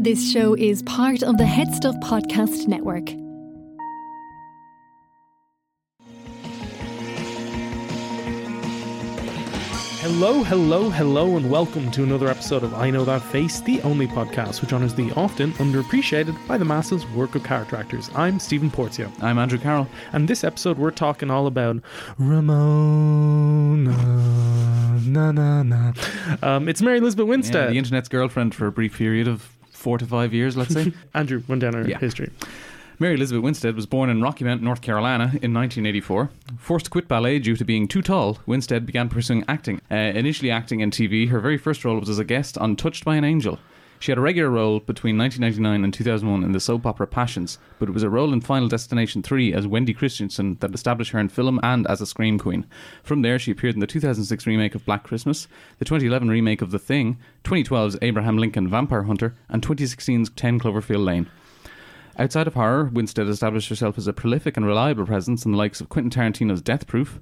This show is part of the HeadStuff Podcast Network. Hello, hello, hello, and welcome to another episode of I Know That Face, the only podcast which honours the often underappreciated by the masses work of character actors. I'm Stephen Porzio, I'm Andrew Carroll. and this episode we're talking all about Ramona. Na na na. Um, it's Mary Elizabeth Yeah, Winstead. the internet's girlfriend for a brief period of four to five years, let's say. Andrew, run down our Yeah. history. Mary Elizabeth Winstead was born in Rocky Mount, North Carolina in 1984. Forced to quit ballet due to being too tall, Winstead began pursuing acting. Uh, initially acting in TV, her very first role was as a guest on Touched by an Angel. She had a regular role between 1999 and 2001 in the soap opera Passions, but it was a role in Final Destination 3 as Wendy Christensen that established her in film and as a scream queen. From there, she appeared in the 2006 remake of Black Christmas, the 2011 remake of The Thing, 2012's Abraham Lincoln Vampire Hunter, and 2016's 10 Cloverfield Lane. Outside of horror, Winstead established herself as a prolific and reliable presence in the likes of Quentin Tarantino's Death Proof,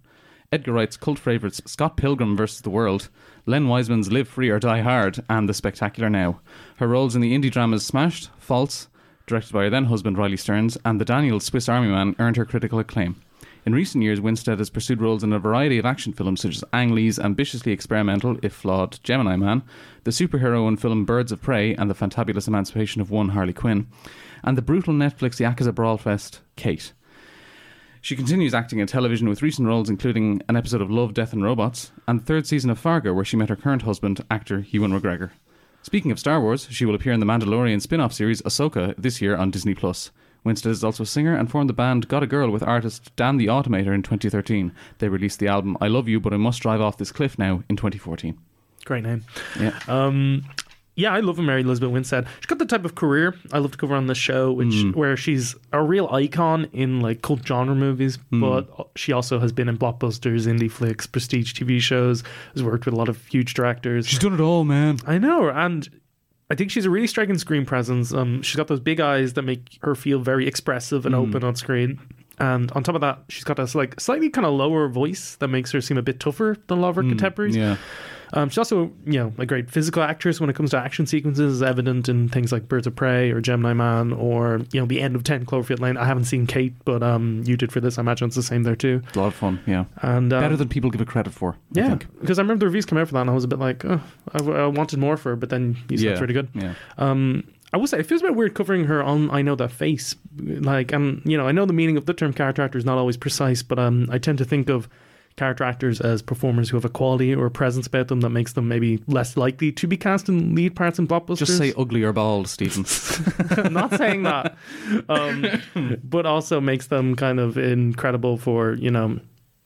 Edgar Wright's cult favourites Scott Pilgrim vs. the World, Len Wiseman's Live Free or Die Hard, and The Spectacular Now. Her roles in the indie dramas Smashed, Faults, directed by her then husband Riley Stearns, and The Daniels Swiss Army Man earned her critical acclaim. In recent years, Winstead has pursued roles in a variety of action films such as Ang Lee's ambitiously experimental, if flawed, Gemini Man, the superhero in film Birds of Prey and the fantabulous emancipation of one Harley Quinn, and the brutal Netflix Yakuza Brawlfest, Kate. She continues acting in television with recent roles including an episode of Love, Death and Robots and the third season of Fargo where she met her current husband, actor Ewan McGregor. Speaking of Star Wars, she will appear in the Mandalorian spin-off series Ahsoka this year on Disney+. Plus. Winstead is also a singer and formed the band Got a Girl with artist Dan the Automator in 2013. They released the album I Love You But I Must Drive Off This Cliff Now in 2014. Great name. Yeah. Um, yeah, I love Mary Elizabeth Winstead. She's got the type of career I love to cover on this show, which Mm. where she's a real icon in like cult genre movies, Mm. but she also has been in blockbusters, indie flicks, prestige TV shows. Has worked with a lot of huge directors. She's done it all, man. I know, and I think she's a really striking screen presence. Um, she's got those big eyes that make her feel very expressive and Mm. open on screen. And on top of that, she's got this like slightly kind of lower voice that makes her seem a bit tougher than a lot of her contemporaries. Mm, Yeah. Um, she's also, you know, a great physical actress when it comes to action sequences, is evident in things like Birds of Prey or Gemini Man or, you know, the end of 10 Cloverfield Lane. I haven't seen Kate, but um, you did for this. I imagine it's the same there too. A lot of fun, yeah. And um, Better than people give it credit for, yeah, because I remember the reviews came out for that and I was a bit like, oh, I, I wanted more for her, but then you said yeah. it's really good. Yeah. Um, I will say it feels a bit weird covering her on I know that face. Like, um, you know, I know the meaning of the term character actor is not always precise, but um, I tend to think of character actors as performers who have a quality or a presence about them that makes them maybe less likely to be cast in lead parts in blockbusters. Just say ugly or bald, Stephen. not saying that, um, but also makes them kind of incredible for you know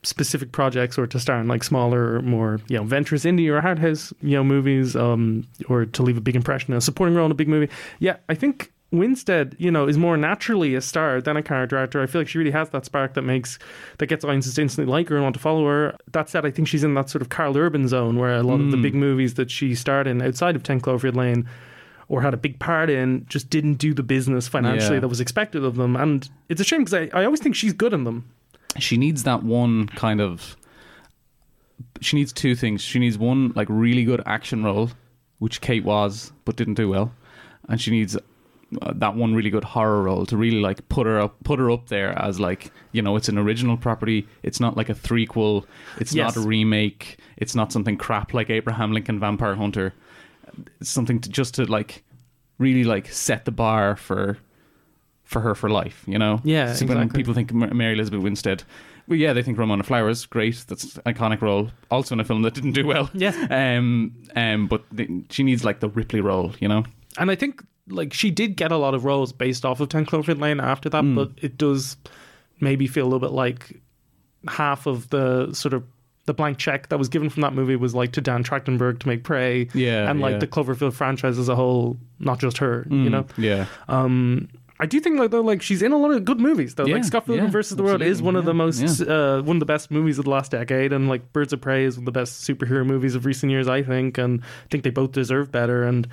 specific projects or to star in like smaller, more you know venturous indie or hard house you know movies, um, or to leave a big impression in a supporting role in a big movie. Yeah, I think. Winstead, you know, is more naturally a star than a character actor. I feel like she really has that spark that makes that gets audiences to instantly like her and want to follow her. That said, I think she's in that sort of Karl Urban zone where a lot of the hmm. big movies that she starred in outside of Ten Cloverfield Lane or had a big part in just didn't do the business financially Yeah. that was expected of them. And it's a shame because I, I always think she's good in them. she needs that one kind of she needs two things she needs one like really good action role which kate was but didn't do well and she needs uh, that one really good horror role to really like put her up put her up there as like you know it's an original property it's not like a threequel it's Yes. not a remake it's not something crap like abraham lincoln vampire hunter it's something to just to like really like set the bar for for her for life, you know? Yeah, So when people think Mary Elizabeth Winstead, well, yeah, they think Ramona Flowers, great, that's an iconic role, also in a film that didn't do well. Yes. Um, um, but the, she needs like the Ripley role, you know? And I think like she did get a lot of roles based off of Ten Cloverfield Lane after that, Hmm. but it does maybe feel a little bit like half of the sort of the blank check that was given from that movie was like to Dan Trachtenberg to make Prey, Yeah, and like yeah. the Cloverfield franchise as a whole, not just her, you know. Yeah. Um, I do think like though, like she's in a lot of good movies though. Yeah, like Scott Pilgrim yeah, versus the World is one of the most uh, one of the best movies of the last decade, and like Birds of Prey is one of the best superhero movies of recent years, I think. And I think they both deserve better. And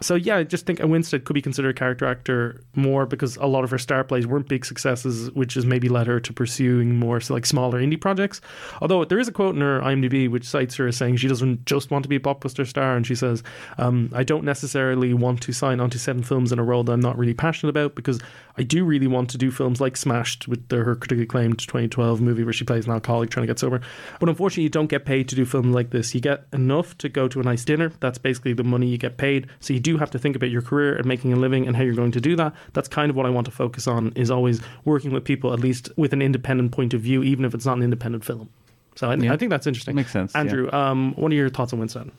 So yeah, I just think a Winstead could be considered a character actor more because a lot of her star plays weren't big successes, which has maybe led her to pursuing more so like smaller indie projects. Although there is a quote in her IMDb which cites her as saying she doesn't just want to be a blockbuster star, and she says, um, "I don't necessarily want to sign onto seven films in a row that I'm not really passionate about because I do really want to do films like Smashed with the, her critically acclaimed 2012 movie where she plays an alcoholic trying to get sober. But unfortunately, you don't get paid to do films like this. You get enough to go to a nice dinner. That's basically the money you get paid. So you do have to think about your career and making a living and how you're going to do that. That's kind of what I want to focus on. Is always working with people at least with an independent point of view, even if it's not an independent film. So I, Yeah. I think that's interesting. Makes sense, yeah. Andrew, um, what are your thoughts on Winstead?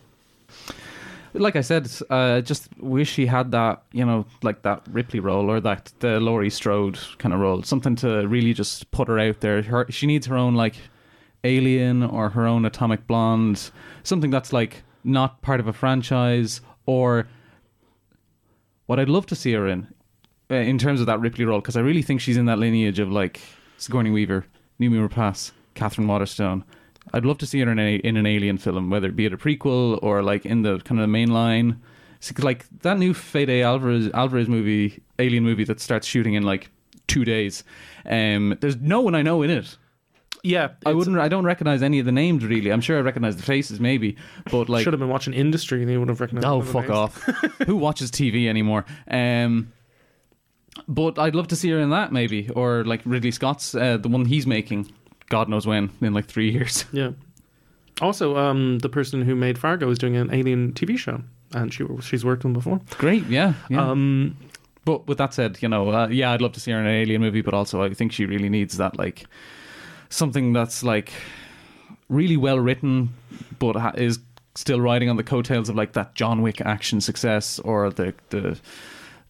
like I said, uh, just wish he had that, you know, like that Ripley role or that the Laurie Strode kind of role, something to really just put her out there. Her, she needs her own like Alien or her own Atomic Blonde, something that's like not part of a franchise or what I'd love to see her in, uh, in terms of that Ripley role, because I really think she's in that lineage of like Sigourney Weaver, Noomi Rapace, Katherine Waterston. I'd love to see her in, a, in an Alien film, whether it be a prequel or like in the kind of the main line. Like that new Fede Alvarez Alvarez movie, Alien movie that starts shooting in like two days. Um, there's no one I know in it. Yeah, I wouldn't. I don't recognize any of the names really. I'm sure I recognize the faces maybe, but like should have been watching Industry and you would have recognized. Oh, some of the fuck names. off. Who watches TV anymore? Um, but I'd love to see her in that, maybe. Or like Ridley Scott's, uh, the one he's making, God knows when, in like three years. Yeah. Also, um, the person who made Fargo is doing an Alien TV show, and she she's worked on before. Great, yeah. yeah. Um, but with that said, you know, uh, yeah, I'd love to see her in an alien movie, but also I think she really needs that, like, something that's like really well written, but ha- is still riding on the coattails of like that John Wick action success or the the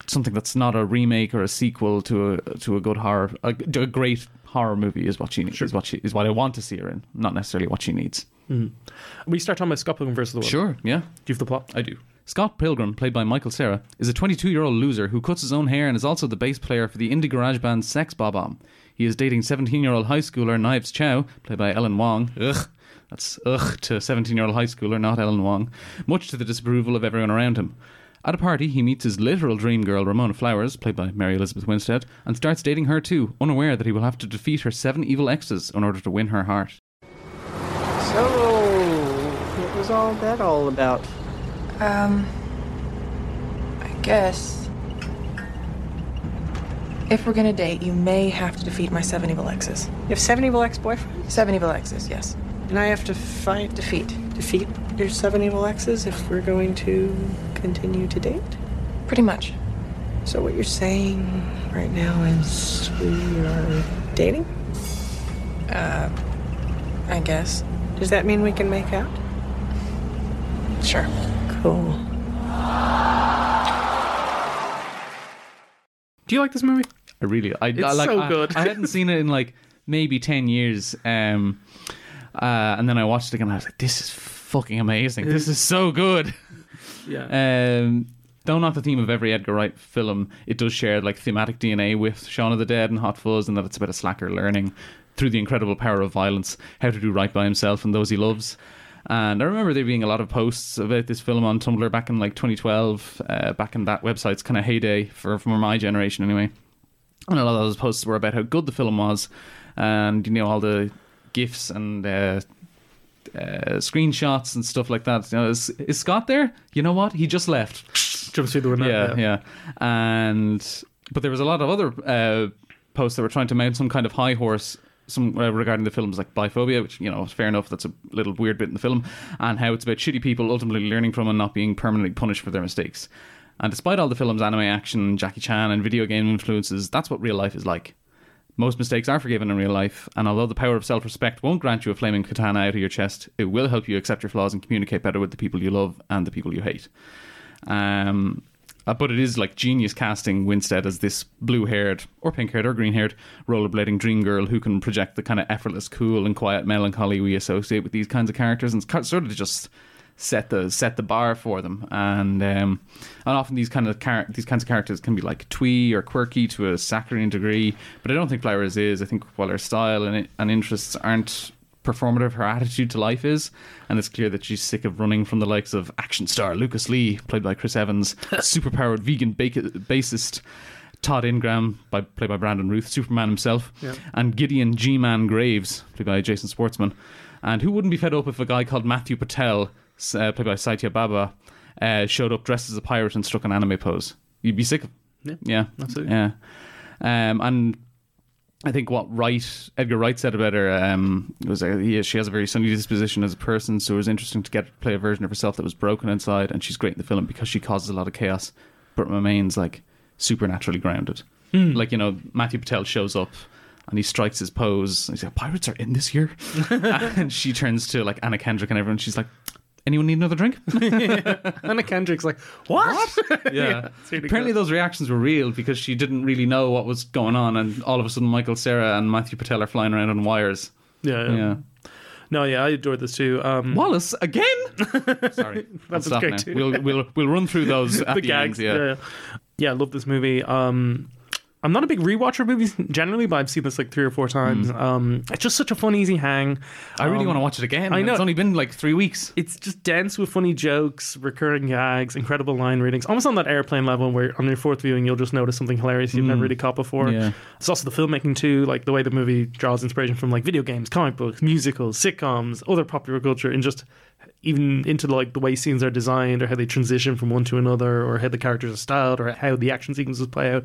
something that's not a remake or a sequel to a to a good horror a, a great horror movie is what she needs is what she is what I want to see her in not necessarily what she needs mhm. We start talking about Scott Pilgrim versus the World. sure yeah Do you have the plot? I do Scott Pilgrim played by Michael Cera is a 22 year old loser who cuts his own hair and is also the bass player for the indie garage band Sex Bob-omb he is dating 17 year old high schooler Knives Chow played by Ellen Wong ugh that's ugh to 17 year old high schooler not Ellen Wong much to the disapproval of everyone around him At a party, he meets his literal dream girl, Ramona Flowers, played by Mary Elizabeth Winstead, and starts dating her too, unaware that he will have to defeat her seven evil exes in order to win her heart. So, what was all that all about? Um, I guess. If we're gonna date, you may have to defeat my seven evil exes. You have seven evil ex-boyfriends, Seven evil exes, yes. and I have to fight Defeat. defeat your seven evil exes if we're going to continue to date. Pretty much. So what you're saying right now is we are dating? Uh, I guess. Does that mean we can make out? Sure. Cool. Do you like this movie? I really, I, It's I like. so I- good. I, hadn't seen it in like maybe ten years, um, uh, and then I watched it again. and I was like, "This is fucking amazing. This is so good." Yeah. Um, though not the theme of every Edgar Wright film, it does share like thematic DNA with Shaun of the Dead and Hot Fuzz, and that it's about a slacker learning through the incredible power of violence how to do right by himself and those he loves. And I remember there being a lot of posts about this film on Tumblr back in like 2012, uh, back in that website's kind of heyday for for my generation anyway. And a lot of those posts were about how good the film was, and you know all the gifs and uh, uh, screenshots and stuff like that. You know, is, is Scott there? You know what? He just left. Jumps through the window. Yeah, yeah. And but there was a lot of other uh, posts that were trying to mount some kind of high horse. Some uh, regarding the films like Biphobia, which you know fair enough. That's a little weird bit in the film, and how it's about shitty people ultimately learning from and not being permanently punished for their mistakes. And despite all the film's anime action, Jackie Chan, and video game influences, that's what real life is like. Most mistakes are forgiven in real life, and although the power of self respect won't grant you a flaming katana out of your chest, it will help you accept your flaws and communicate better with the people you love and the people you hate. Um, uh, but it is like genius casting Winstead as this blue haired, or pink haired, or green haired rollerblading dream girl who can project the kind of effortless, cool, and quiet melancholy we associate with these kinds of characters, and sort of just set the set the bar for them. And um, and often these kind of char- these kinds of characters can be like twee or quirky to a saccharine degree, but I don't think Flowers is. I think while her style and and interests aren't performative her attitude to life is, and it's clear that she's sick of running from the likes of action star Lucas Lee, played by Chris Evans, superpowered vegan bassist Todd Ingram, by, played by Brandon Routh, Superman himself, Yeah. and Gideon G-Man Graves, played by Jason Schwartzman. And who wouldn't be fed up if a guy called Matthew Patel, uh, played by Satya Bhabha, uh, showed up dressed as a pirate and struck an anime pose? You'd be sick of Yeah, yeah, absolutely. Yeah, um, and I think what Wright Edgar Wright said about her um, was uh, he, she has a very sunny disposition as a person, so it was interesting to get to play a version of herself that was broken inside, and she's great in the film because she causes a lot of chaos, but remains like supernaturally grounded. Like you know, Matthew Patel shows up. And he strikes his pose. And he's like, "Pirates are in this year," and she turns to like Anna Kendrick and everyone. She's like, "Anyone need another drink?" Anna Kendrick's like, what? Yeah. really Apparently, those reactions were real because she didn't really know what was going on, and all of a sudden, Michael Cera and Matthew Patel are flying around on wires. Yeah, yeah. Yeah. No, yeah, I adored this too. Um, Wallace again. Sorry, That's okay now. too. We'll we'll we'll run through those at the, the gags. end. Yeah. yeah. yeah, love this movie. Um, I'm not a big rewatcher of movies generally, but I've seen this like three or four times. Um, it's just such a fun, easy hang. Hmm. I really Um, want to watch it again. I know. It's only been like three weeks. It's just dense with funny jokes, recurring gags, incredible line readings, almost on that airplane level where on your fourth viewing you'll just notice something hilarious you've never really caught before. Hmm. Yeah. It's also the filmmaking too, like the way the movie draws inspiration from like video games, comic books, musicals, sitcoms, other popular culture, and just even into like the way scenes are designed or how they transition from one to another or how the characters are styled or how the action sequences play out.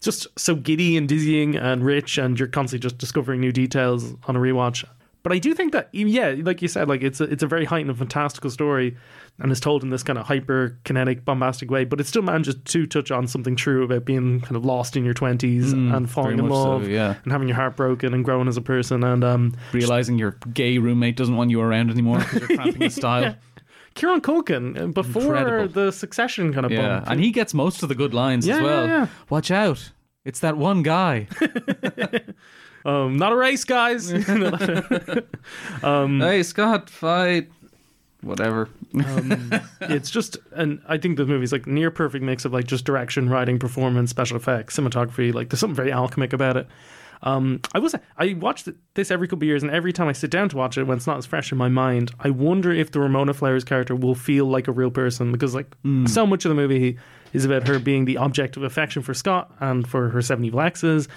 Just so giddy and dizzying and rich and you're constantly just discovering new details on a rewatch. But I do think that yeah, like you said, like it's a, it's a very heightened and fantastical story and is told in this kind of hyper kinetic, bombastic way, but it still manages to touch on something true about being kind of lost in your twenties and falling in much so, love yeah. and having your heart broken and growing as a person and um Realizing your gay roommate doesn't want you around anymore because you're cramping his style. Kieran Culkin uh, before Incredible. the succession kind of Yeah, bump. and he gets most of the good lines Yeah, as well. yeah, yeah. Watch out. It's that one guy. um not a race, guys. hey, Scott, fight. Whatever. um, it's just and I think the movie's like near perfect mix of like just direction, writing, performance, special effects, cinematography. Like there's something very alchemic about it. Um, I was I watched this every couple of years, and every time I sit down to watch it, when it's not as fresh in my mind, I wonder if the Ramona Flowers character will feel like a real person because like so much of the movie is about her being the object of affection for Scott and for her seven evil exes.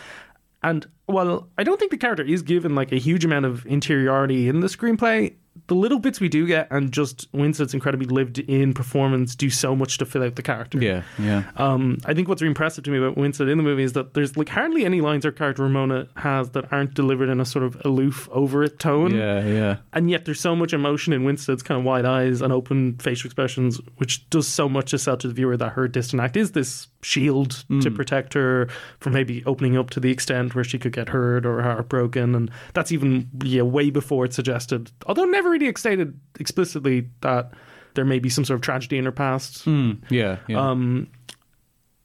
And while I don't think the character is given like a huge amount of interiority in the screenplay, the little bits we do get and just Winstead's incredibly lived in performance do so much to fill out the character. Yeah, yeah. Um, I think what's really impressive to me about Winstead in the movie is that there's like hardly any lines our character Ramona has that aren't delivered in a sort of aloof, over it tone. Yeah, yeah. And yet there's so much emotion in Winstead's kind of wide eyes and open facial expressions, which does so much to sell to the viewer that her distant act is this shield to protect her from maybe opening up to the extent where she could get hurt or heartbroken. And that's even yeah, way before it's suggested, although never really stated explicitly that there may be some sort of tragedy in her past. Yeah, yeah. Um,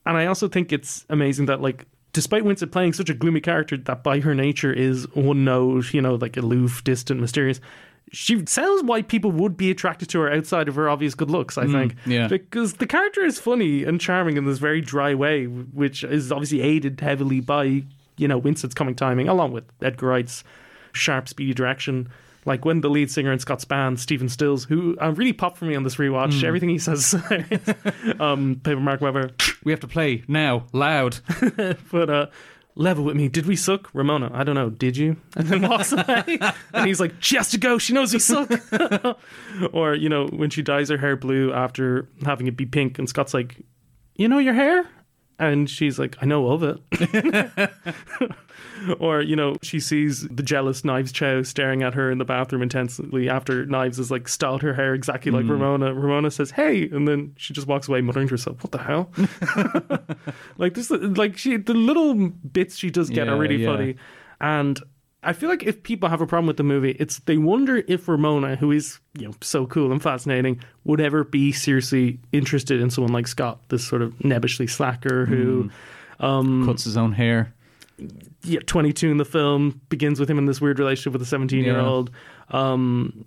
and I also think it's amazing that like despite Winstead playing such a gloomy character that by her nature is one note, you know, like aloof, distant, mysterious, she sells why people would be attracted to her outside of her obvious good looks, I think. yeah. Because the character is funny and charming in this very dry way, which is obviously aided heavily by, you know, Winstead's coming timing, along with Edgar Wright's sharp, speedy direction. Like when the lead singer in Scott's band, Stephen Stills, who uh, really popped for me on this rewatch, everything he says, um, Paper Mark Webber, we have to play now, loud. but uh, level with me. Did we suck? Ramona, I don't know. Did you? And then walks away. and he's like, she has to go. She knows we suck. or, you know, when she dyes her hair blue after having it be pink, and Scott's like, you know your hair? And she's like, I know of it. or, you know, she sees the jealous Knives Chow staring at her in the bathroom intensely after Knives has like styled her hair exactly like mm. Ramona. Ramona says, Hey, and then she just walks away muttering to herself, What the hell? like this like she the little bits she does get are really yeah. funny. And I feel like if people have a problem with the movie, it's they wonder if Ramona, who is you know so cool and fascinating, would ever be seriously interested in someone like Scott, this sort of nebbishly slacker who, Cuts his own hair. yeah, 22 in the film, begins with him in this weird relationship with a 17 year old, um,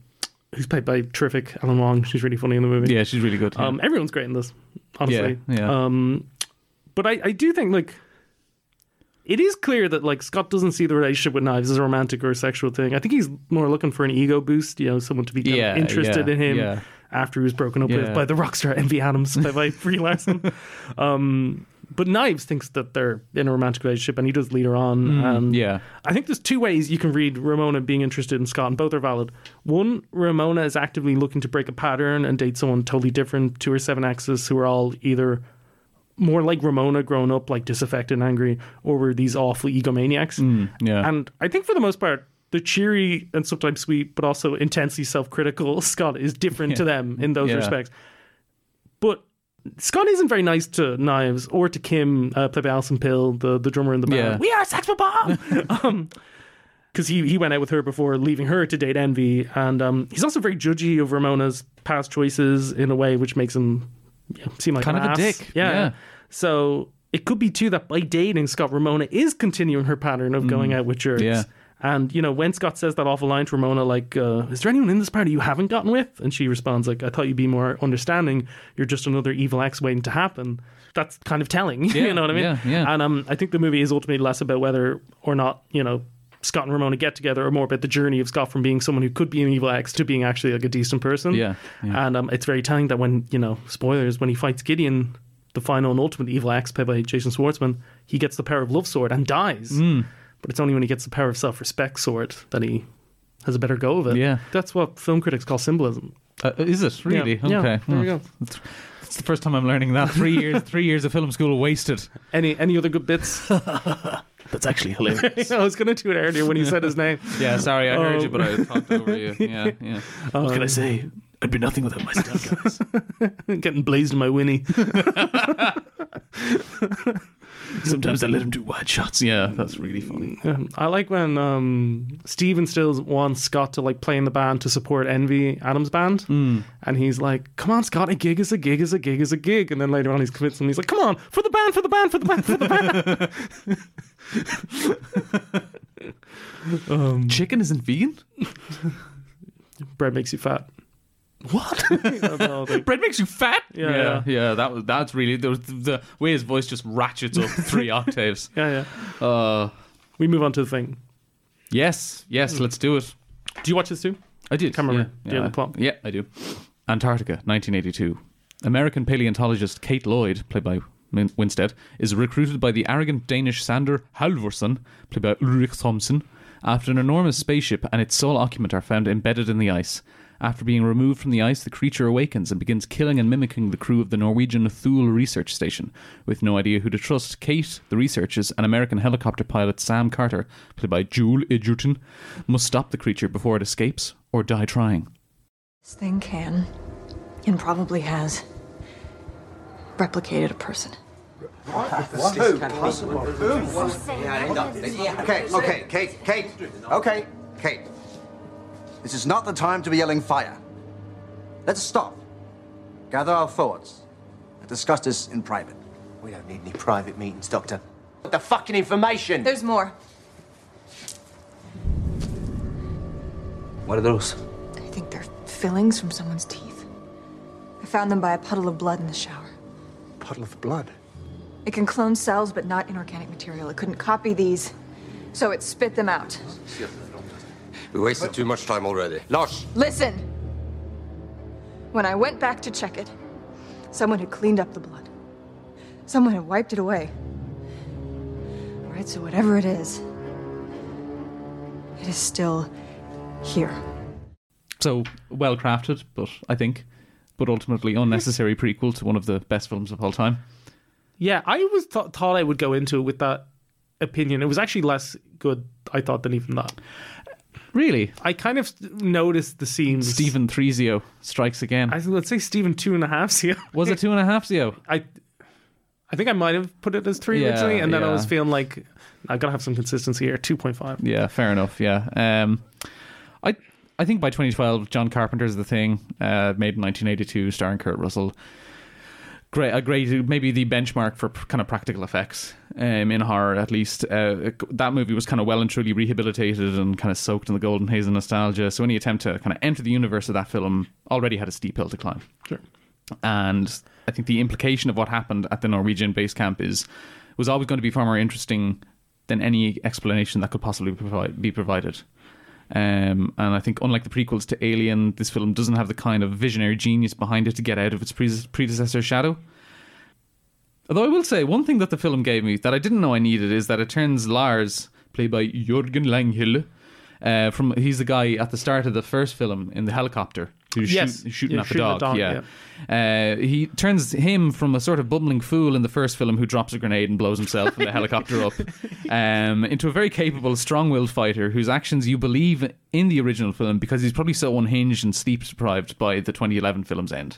who's played by terrific Ellen Wong. She's really funny in the movie. Yeah, she's really good. yeah. Um, everyone's great in this, honestly. Yeah, yeah. Um, but I, I do think like it is clear that like Scott doesn't see the relationship with knives as a romantic or a sexual thing. I think he's more looking for an ego boost, you know, someone to be Yeah, interested yeah, in him yeah. after he was broken up with by the rock star Envy Adams by, by Brie Larson. um, but Knives thinks that they're in a romantic relationship, and he does lead her on. and Mm, yeah. I think there's two ways you can read Ramona being interested in Scott, and both are valid. One, Ramona is actively looking to break a pattern and date someone totally different to her seven exes who are all either more like Ramona grown up, like disaffected and angry, or were these awful egomaniacs. Mm, yeah. And I think for the most part, the cheery and sometimes sweet, but also intensely self critical Scott is different to them in those Yeah. respects. But Scott isn't very nice to Knives or to Kim, uh, played by Alison Pill, the, the drummer in the band. Yeah. We are Sex Bob-omb! um, because he, he went out with her before leaving her to date Envy. And um, he's also very judgy of Ramona's past choices in a way which makes him yeah, seem like Kind of a dick, Yeah. yeah. So it could be too that by dating Scott, Ramona is continuing her pattern of going out with jerks. Mm. Yeah. And you know when Scott says that awful line to Ramona, like, uh, "Is there anyone in this party you haven't gotten with?" and she responds, "Like, I thought you'd be more understanding. You're just another evil ex waiting to happen." That's kind of telling. Yeah, you know what I mean? yeah, yeah. And um, I think the movie is ultimately less about whether or not you know Scott and Ramona get together, or more about the journey of Scott from being someone who could be an evil ex to being actually like a decent person. Yeah, yeah. And um, it's very telling that when you know spoilers when he fights Gideon, the final and ultimate evil ex played by Jason Schwartzman, he gets the power of love sword and dies. Mm. But it's only when he gets the power of self respect sword that he has a better go of it. Yeah. that's what film critics call symbolism. Uh, is it really? Yeah, yeah, okay. there you Hmm. go. It's, the first time I'm learning that. Three years, three years of film school wasted. Any any other good bits? That's actually hilarious. I was going to do it earlier when you said his name. yeah, sorry, I heard Oh. you, but I talked over you. Yeah, yeah. what can I say? I'd be nothing without my stunt guys. Getting blazed in my Winnie. Sometimes I let him do wide shots. Yeah, that's really funny. Um, I like when um, Stephen Stills wants Scott to like play in the band to support Envy Adams' band, Hmm. and he's like, "Come on, Scott, a gig is a gig is a gig is a gig." And then later on, he's convinced him. He's like, "Come on, for the band, for the band, for the band, for the band." um, Chicken isn't vegan? bread makes you fat. What? Bread makes you fat? Yeah, yeah. yeah, that was that's really the, the way his voice just ratchets up three octaves. Yeah, yeah. Uh, We move on to the thing. yes, yes, let's do it. Do you watch this too? I did. Can't. Yeah, Do you have yeah. the plot? Yeah, I do. Antarctica, 1982. American paleontologist Kate Lloyd, played by Winstead, is recruited by the arrogant Danish Sander Halvorsen, played by Ulrich Thomsen, after an enormous spaceship and its sole occupant are found embedded in the ice. After being removed from the ice, the creature awakens and begins killing and mimicking the crew of the Norwegian Thule research station. With no idea who to trust, Kate, the researchers, and American helicopter pilot Sam Carter, played by Joel Edgerton, must stop the creature before it escapes or die trying. This thing can, and probably has, replicated a person. What? Who? Okay, okay, Kate, Kate, okay, Kate. This is not the time to be yelling fire. Let's stop. Gather our thoughts and discuss this in private. We don't need any private meetings, Doctor. The fucking information! There's more. What are those? I think they're fillings from someone's teeth. I found them by a puddle of blood in the shower. Puddle of blood. It can clone cells, but not inorganic material. It couldn't copy these, so it spit them out. Oh, We wasted too much time already. Lars, Listen! When I went back to check it, someone had cleaned up the blood. Someone had wiped it away. All right, so whatever it is, it is still here. So well crafted, but I think, but ultimately unnecessary prequel to one of the best films of all time. Yeah, I was th- thought I would go into it with that opinion. It was actually less good, I thought, than even that. Really, I kind of noticed the scenes. Stephen Threesio strikes again. I let's say Stephen two and a half. See, Was it two and a half Zio? I, I think I might have put it as three Yeah, originally, and then I was feeling like I've gotta have some consistency here. Two point five. Yeah, fair enough. Yeah. Um, I I think by 2012, John Carpenter's The Thing, uh, made in 1982, starring Kurt Russell. Great, a great, maybe the benchmark for p- kind of practical effects um, in horror, at least. Uh, that movie was kind of well and truly rehabilitated and kind of soaked in the golden haze of nostalgia. So any attempt to kind of enter the universe of that film already had a steep hill to climb. Sure. And I think the implication of what happened at the Norwegian base camp is was always going to be far more interesting than any explanation that could possibly provide, be provided. Um, and I think, unlike the prequels to Alien, this film doesn't have the kind of visionary genius behind it to get out of its pre- predecessor's shadow. Although I will say, one thing that the film gave me that I didn't know I needed is that it turns Lars, played by Jørgen Langhelle, uh, from he's the guy at the start of the first film in the helicopter who's Yes. shoot, shooting Yeah, at the shooting dog. the dog, yeah. Uh, he turns him from a sort of bumbling fool in the first film who drops a grenade and blows himself in the helicopter up um, into a very capable, strong willed fighter whose actions you believe in the original film because he's probably so unhinged and sleep deprived by the 2011 film's end.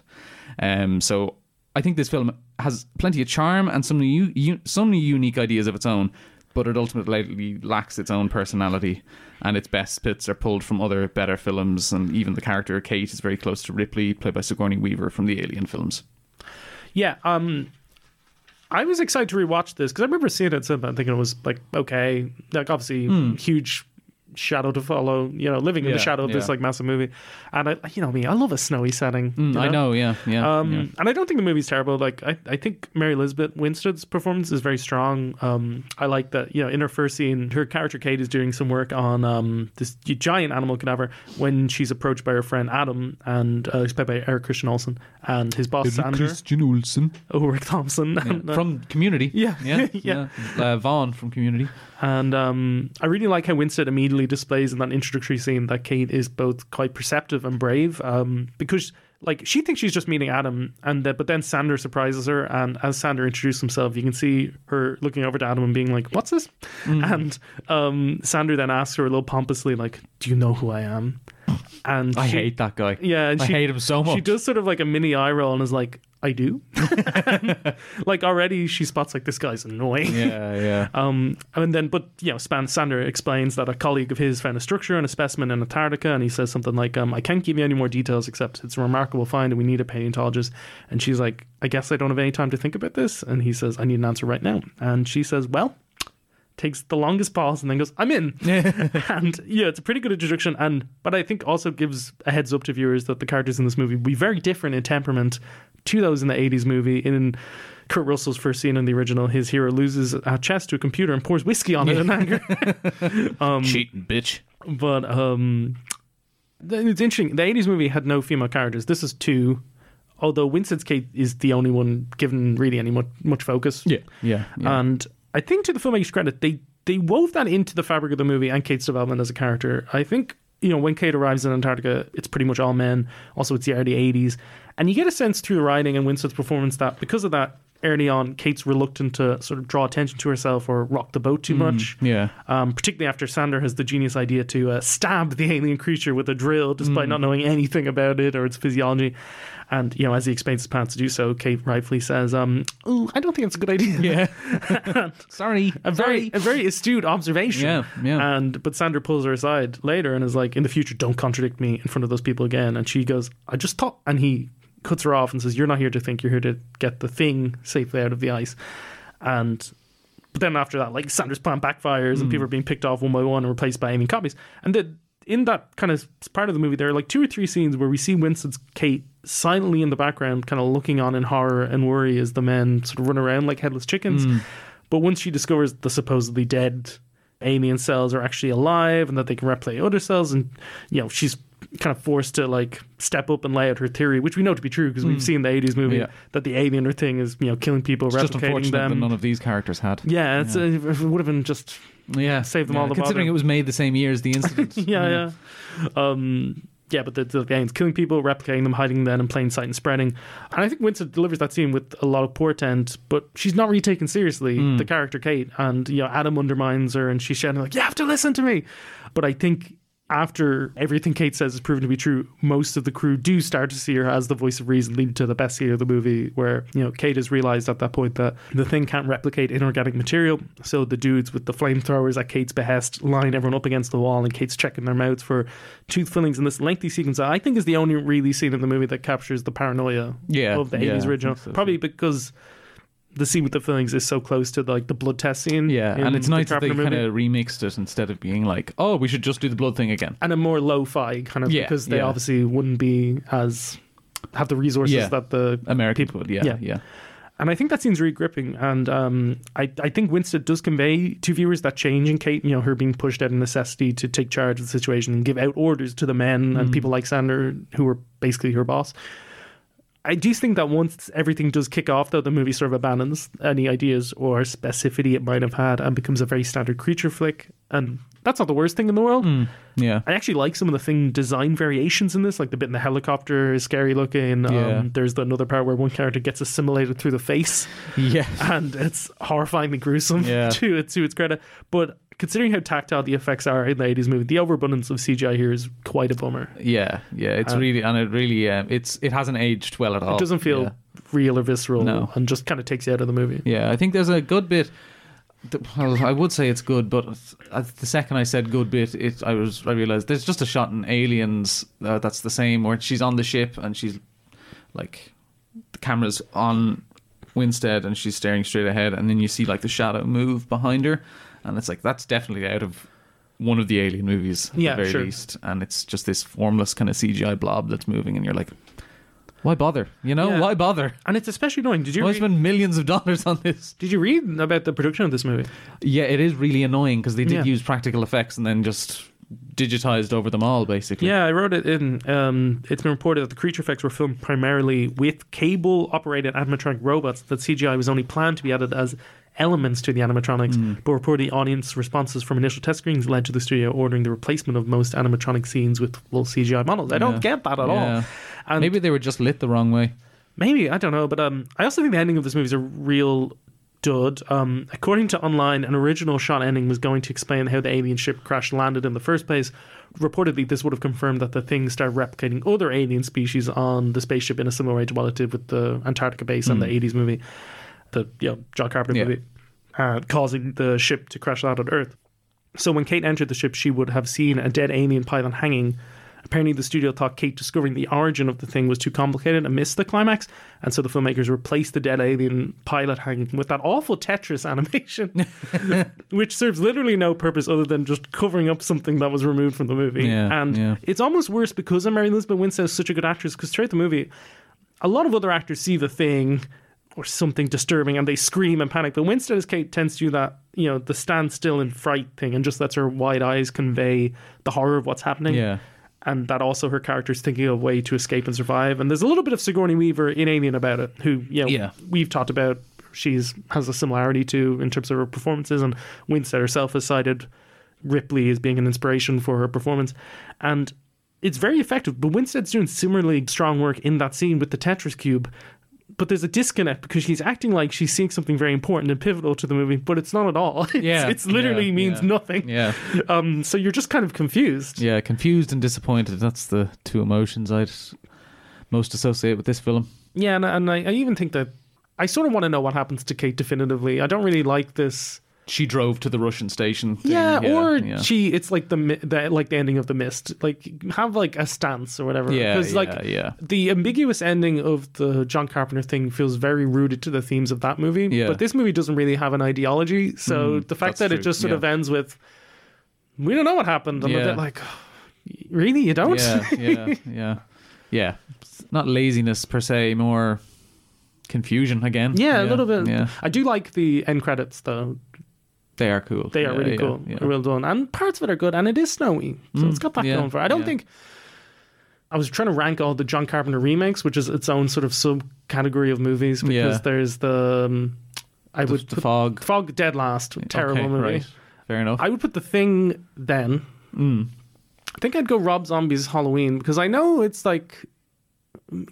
Um, so I think this film has plenty of charm and some, u- u- some unique ideas of its own, but it ultimately lacks its own personality, and its best bits are pulled from other better films, and even the character Kate is very close to Ripley, played by Sigourney Weaver from the Alien films. Yeah, um, I was excited to rewatch this because I remember seeing it and thinking it was like okay, like obviously huge shadow to follow. You know, living in. Yeah, the shadow of this like massive movie, and I, you know me, I love a snowy setting. you I know, yeah, yeah. Um, yeah. and I don't think the movie's terrible. Like I, I think Mary Elizabeth Winstead's performance is very strong. Um, I like that. You know, in her first scene, her character Kate is doing some work on um this giant animal cadaver when she's approached by her friend Adam, and uh, he's played by Eric Christian Olsen, and his boss Sander, Christian Olsen Ulrich Thomsen, and, uh, from Community. Yeah, yeah, yeah. yeah. Uh, Vaughn from Community. And um, I really like how Winstead immediately displays in that introductory scene that Kate is both quite perceptive and brave. Um, because like she thinks she's just meeting Adam, and that, but then Sander surprises her, and as Sander introduces himself, you can see her looking over to Adam and being like, "What's this?" And um, Sander then asks her a little pompously, like, "Do you know who I am?" And I she- hate that guy. Yeah, and I she, hate him so much. She does sort of like a mini eye roll and is like, "I do." like already, she spots like this guy's annoying. Yeah, yeah. Um, and then, but you know, Span Sander explains that a colleague of his found a structure and a specimen in Antarctica, and he says something like, um, "I can't give you any more details except it's a remarkable find, and we need a paleontologist." And she's like, "I guess I don't have any time to think about this." And he says, "I need an answer right now." And she says, "Well." Takes the longest pause and then goes, "I'm in," and yeah, it's a pretty good introduction. And but I think also gives a heads up to viewers that the characters in this movie will be very different in temperament to those in the '80s movie. In Kurt Russell's first scene in the original, his hero loses a chest to a computer and pours whiskey on it in anger. Um, Cheating bitch. but um, it's interesting. The '80s movie had no female characters. This is two. Although Winstead's Kate is the only one given really any much, much focus. Yeah, yeah. yeah. And I think to the filmmaker's credit, they they wove that into the fabric of the movie and Kate's development as a character. I think you know when Kate arrives in Antarctica, it's pretty much all men. Also, it's the early '80s, and you get a sense through the writing and Winstead's performance that because of that, early on, Kate's reluctant to sort of draw attention to herself or rock the boat too much. yeah. Um, particularly after Sander has the genius idea to uh, stab the alien creature with a drill, despite not knowing anything about it or its physiology. And you know, as he explains his plans to do so, Kate rightfully says, um, "Ooh, I don't think it's a good idea." Yeah. Sorry. a very Sorry. a very astute observation. Yeah, yeah. And but Sander pulls her aside later and is like, "In the future, don't contradict me in front of those people again." And she goes, "I just thought," and he cuts her off and says, "You're not here to think. You're here to get the thing safely out of the ice." And but then after that, like Sander's plan backfires and Mm. people are being picked off one by one and replaced by aiming copies. And the, in that kind of part of the movie, there are like two or three scenes where we see Winstead's Kate silently in the background, kind of looking on in horror and worry as the men sort of run around like headless chickens. Mm. But once she discovers the supposedly dead alien cells are actually alive and that they can replicate other cells, and you know she's kind of forced to like step up and lay out her theory, which we know to be true because we've seen the '80s movie Mm. Yeah. that the alien thing is you know killing people, It's just replicating them. none of these characters had. yeah, it's, Uh, it would have been just Yeah. Save them yeah. all the Considering bother. it was made the same year as the incident. yeah, yeah. Um, yeah, but the, the aliens killing people, replicating them, hiding them in plain sight, and spreading. And I think Winstead delivers that scene with a lot of portent, but she's not really taken seriously, Hmm. the character Kate. And, you know, Adam undermines her and she's shouting, like, you have to listen to me. But I think after everything Kate says is proven to be true, most of the crew do start to see her as the voice of reason, leading to the best scene of the movie, where you know Kate has realized at that point that the thing can't replicate inorganic material. So the dudes with the flamethrowers at Kate's behest line everyone up against the wall, and Kate's checking their mouths for tooth fillings in this lengthy sequence. I think is the only really scene in the movie that captures the paranoia Yeah, of the yeah, 80s I original. so, Probably because. The scene with the fillings is so close to like the blood test scene. Yeah, and it's the nice that they kind of remixed it instead of being like, oh, we should just do the blood thing again. and a more lo-fi kind of Yeah, because they yeah. obviously wouldn't be as have the resources Yeah. that the American people would, yeah, yeah. yeah. And I think that scene's really gripping. And um, I, I think Winstead does convey to viewers that change in Kate, you know, her being pushed out of necessity to take charge of the situation and give out orders to the men and people like Sander, who were basically her boss. I do think that once everything does kick off, though, the movie sort of abandons any ideas or specificity it might have had and becomes a very standard creature flick. And that's not the worst thing in the world. Yeah. I actually like some of the thing design variations in this, like the bit in the helicopter is scary looking. Yeah. Um, there's the another part where one character gets assimilated through the face, Yeah. and it's horrifyingly gruesome Yeah. to its to its credit. But considering how tactile the effects are in the 80s movie, the overabundance of CGI here is quite a bummer. Yeah, yeah, it's Uh, really and it really um, it's it hasn't aged well at all. It doesn't feel Yeah. real or visceral, No. and just kind of takes you out of the movie. Yeah, I think there's a good bit. Well, I would say it's good, but uh, the second I said good bit, it I was I realized there's just a shot in Aliens uh, that's the same where she's on the ship and she's like the camera's on Winstead and she's staring straight ahead, and then you see like the shadow move behind her, and it's like that's definitely out of one of the Alien movies at Yeah, the very sure. least, and it's just this formless kind of CGI blob that's moving, and you're like. Why bother? You know, Yeah. why bother? And it's especially annoying. Did you Why read, spend millions of dollars on this? did you read about the production of this movie? Yeah, it is really annoying because they did Yeah. use practical effects and then just digitized over them all, basically. Yeah, I wrote it in. Um, it's been reported that the creature effects were filmed primarily with cable operated animatronic robots, that CGI was only planned to be added as elements to the animatronics, Hmm. but reportedly audience responses from initial test screenings led to the studio ordering the replacement of most animatronic scenes with full CGI models. I don't get that at Yeah. all. And Maybe they were just lit the wrong way. Maybe I don't know, but um, I also think the ending of this movie is a real dud. Um, according to online, an original shot ending was going to explain how the alien ship crash landed in the first place. Reportedly, this would have confirmed that the thing started replicating other alien species on the spaceship in a similar way to what it did with the Antarctica base and the '80s movie, the you know John Carpenter Yeah. movie, uh, causing the ship to crash out on Earth. So when Kate entered the ship, she would have seen a dead alien python hanging. Apparently, the studio thought Kate discovering the origin of the thing was too complicated and missed the climax, and so the filmmakers replaced the dead alien pilot hanging with that awful Tetris animation, which serves literally no purpose other than just covering up something that was removed from the movie. Yeah, and yeah. it's almost worse because Mary Elizabeth Winstead is such a good actress. Because throughout the movie, a lot of other actors see the thing or something disturbing and they scream and panic. But Winstead as Kate tends to do that, you know, the stand still in fright thing and just lets her wide eyes convey the horror of what's happening. Yeah. And that also her character's thinking of a way to escape and survive. And there's a little bit of Sigourney Weaver in Alien about it, who, you know, Yeah. we've talked about she's has a similarity to in terms of her performances and Winstead herself has cited Ripley as being an inspiration for her performance. And it's very effective. But Winstead's doing similarly strong work in that scene with the Tetris cube. But there's a disconnect because she's acting like she's seeing something very important and pivotal to the movie, but it's not at all. It's, Yeah, it's literally yeah, means yeah. nothing. Yeah. Um, so you're just kind of confused. Yeah, confused and disappointed. That's the two emotions I'd most associate with this film. Yeah, and, and I, I even think that I sort of want to know what happens to Kate definitively. I don't really like this. She drove to the Russian station. thing. Yeah, or yeah. she. It's like the, the like the ending of the mist. Like have like a stance or whatever. Yeah, because like yeah, yeah. the ambiguous ending of the John Carpenter thing feels very rooted to the themes of that movie. Yeah. But this movie doesn't really have an ideology. So Mm, the fact that it just sort yeah. of ends with we don't know what happened. I'm a bit like, really, you don't? Yeah, yeah, yeah, yeah. Not laziness per se, more confusion again. Yeah, a little bit. Yeah, I do like the end credits though. They are cool. They are Yeah, really yeah, cool. yeah. Well done. And parts of it are good. And it is snowy. So it's got that Mm, yeah, going for it. I don't yeah. think. I was trying to rank all the John Carpenter remakes, which is its own sort of subcategory of movies, because Yeah. there's the. Um, I The, would the fog. Fog Dead Last. Terrible Okay, movie. Right. Fair enough. I would put The Thing then. Mm. I think I'd go Rob Zombie's Halloween because I know it's like.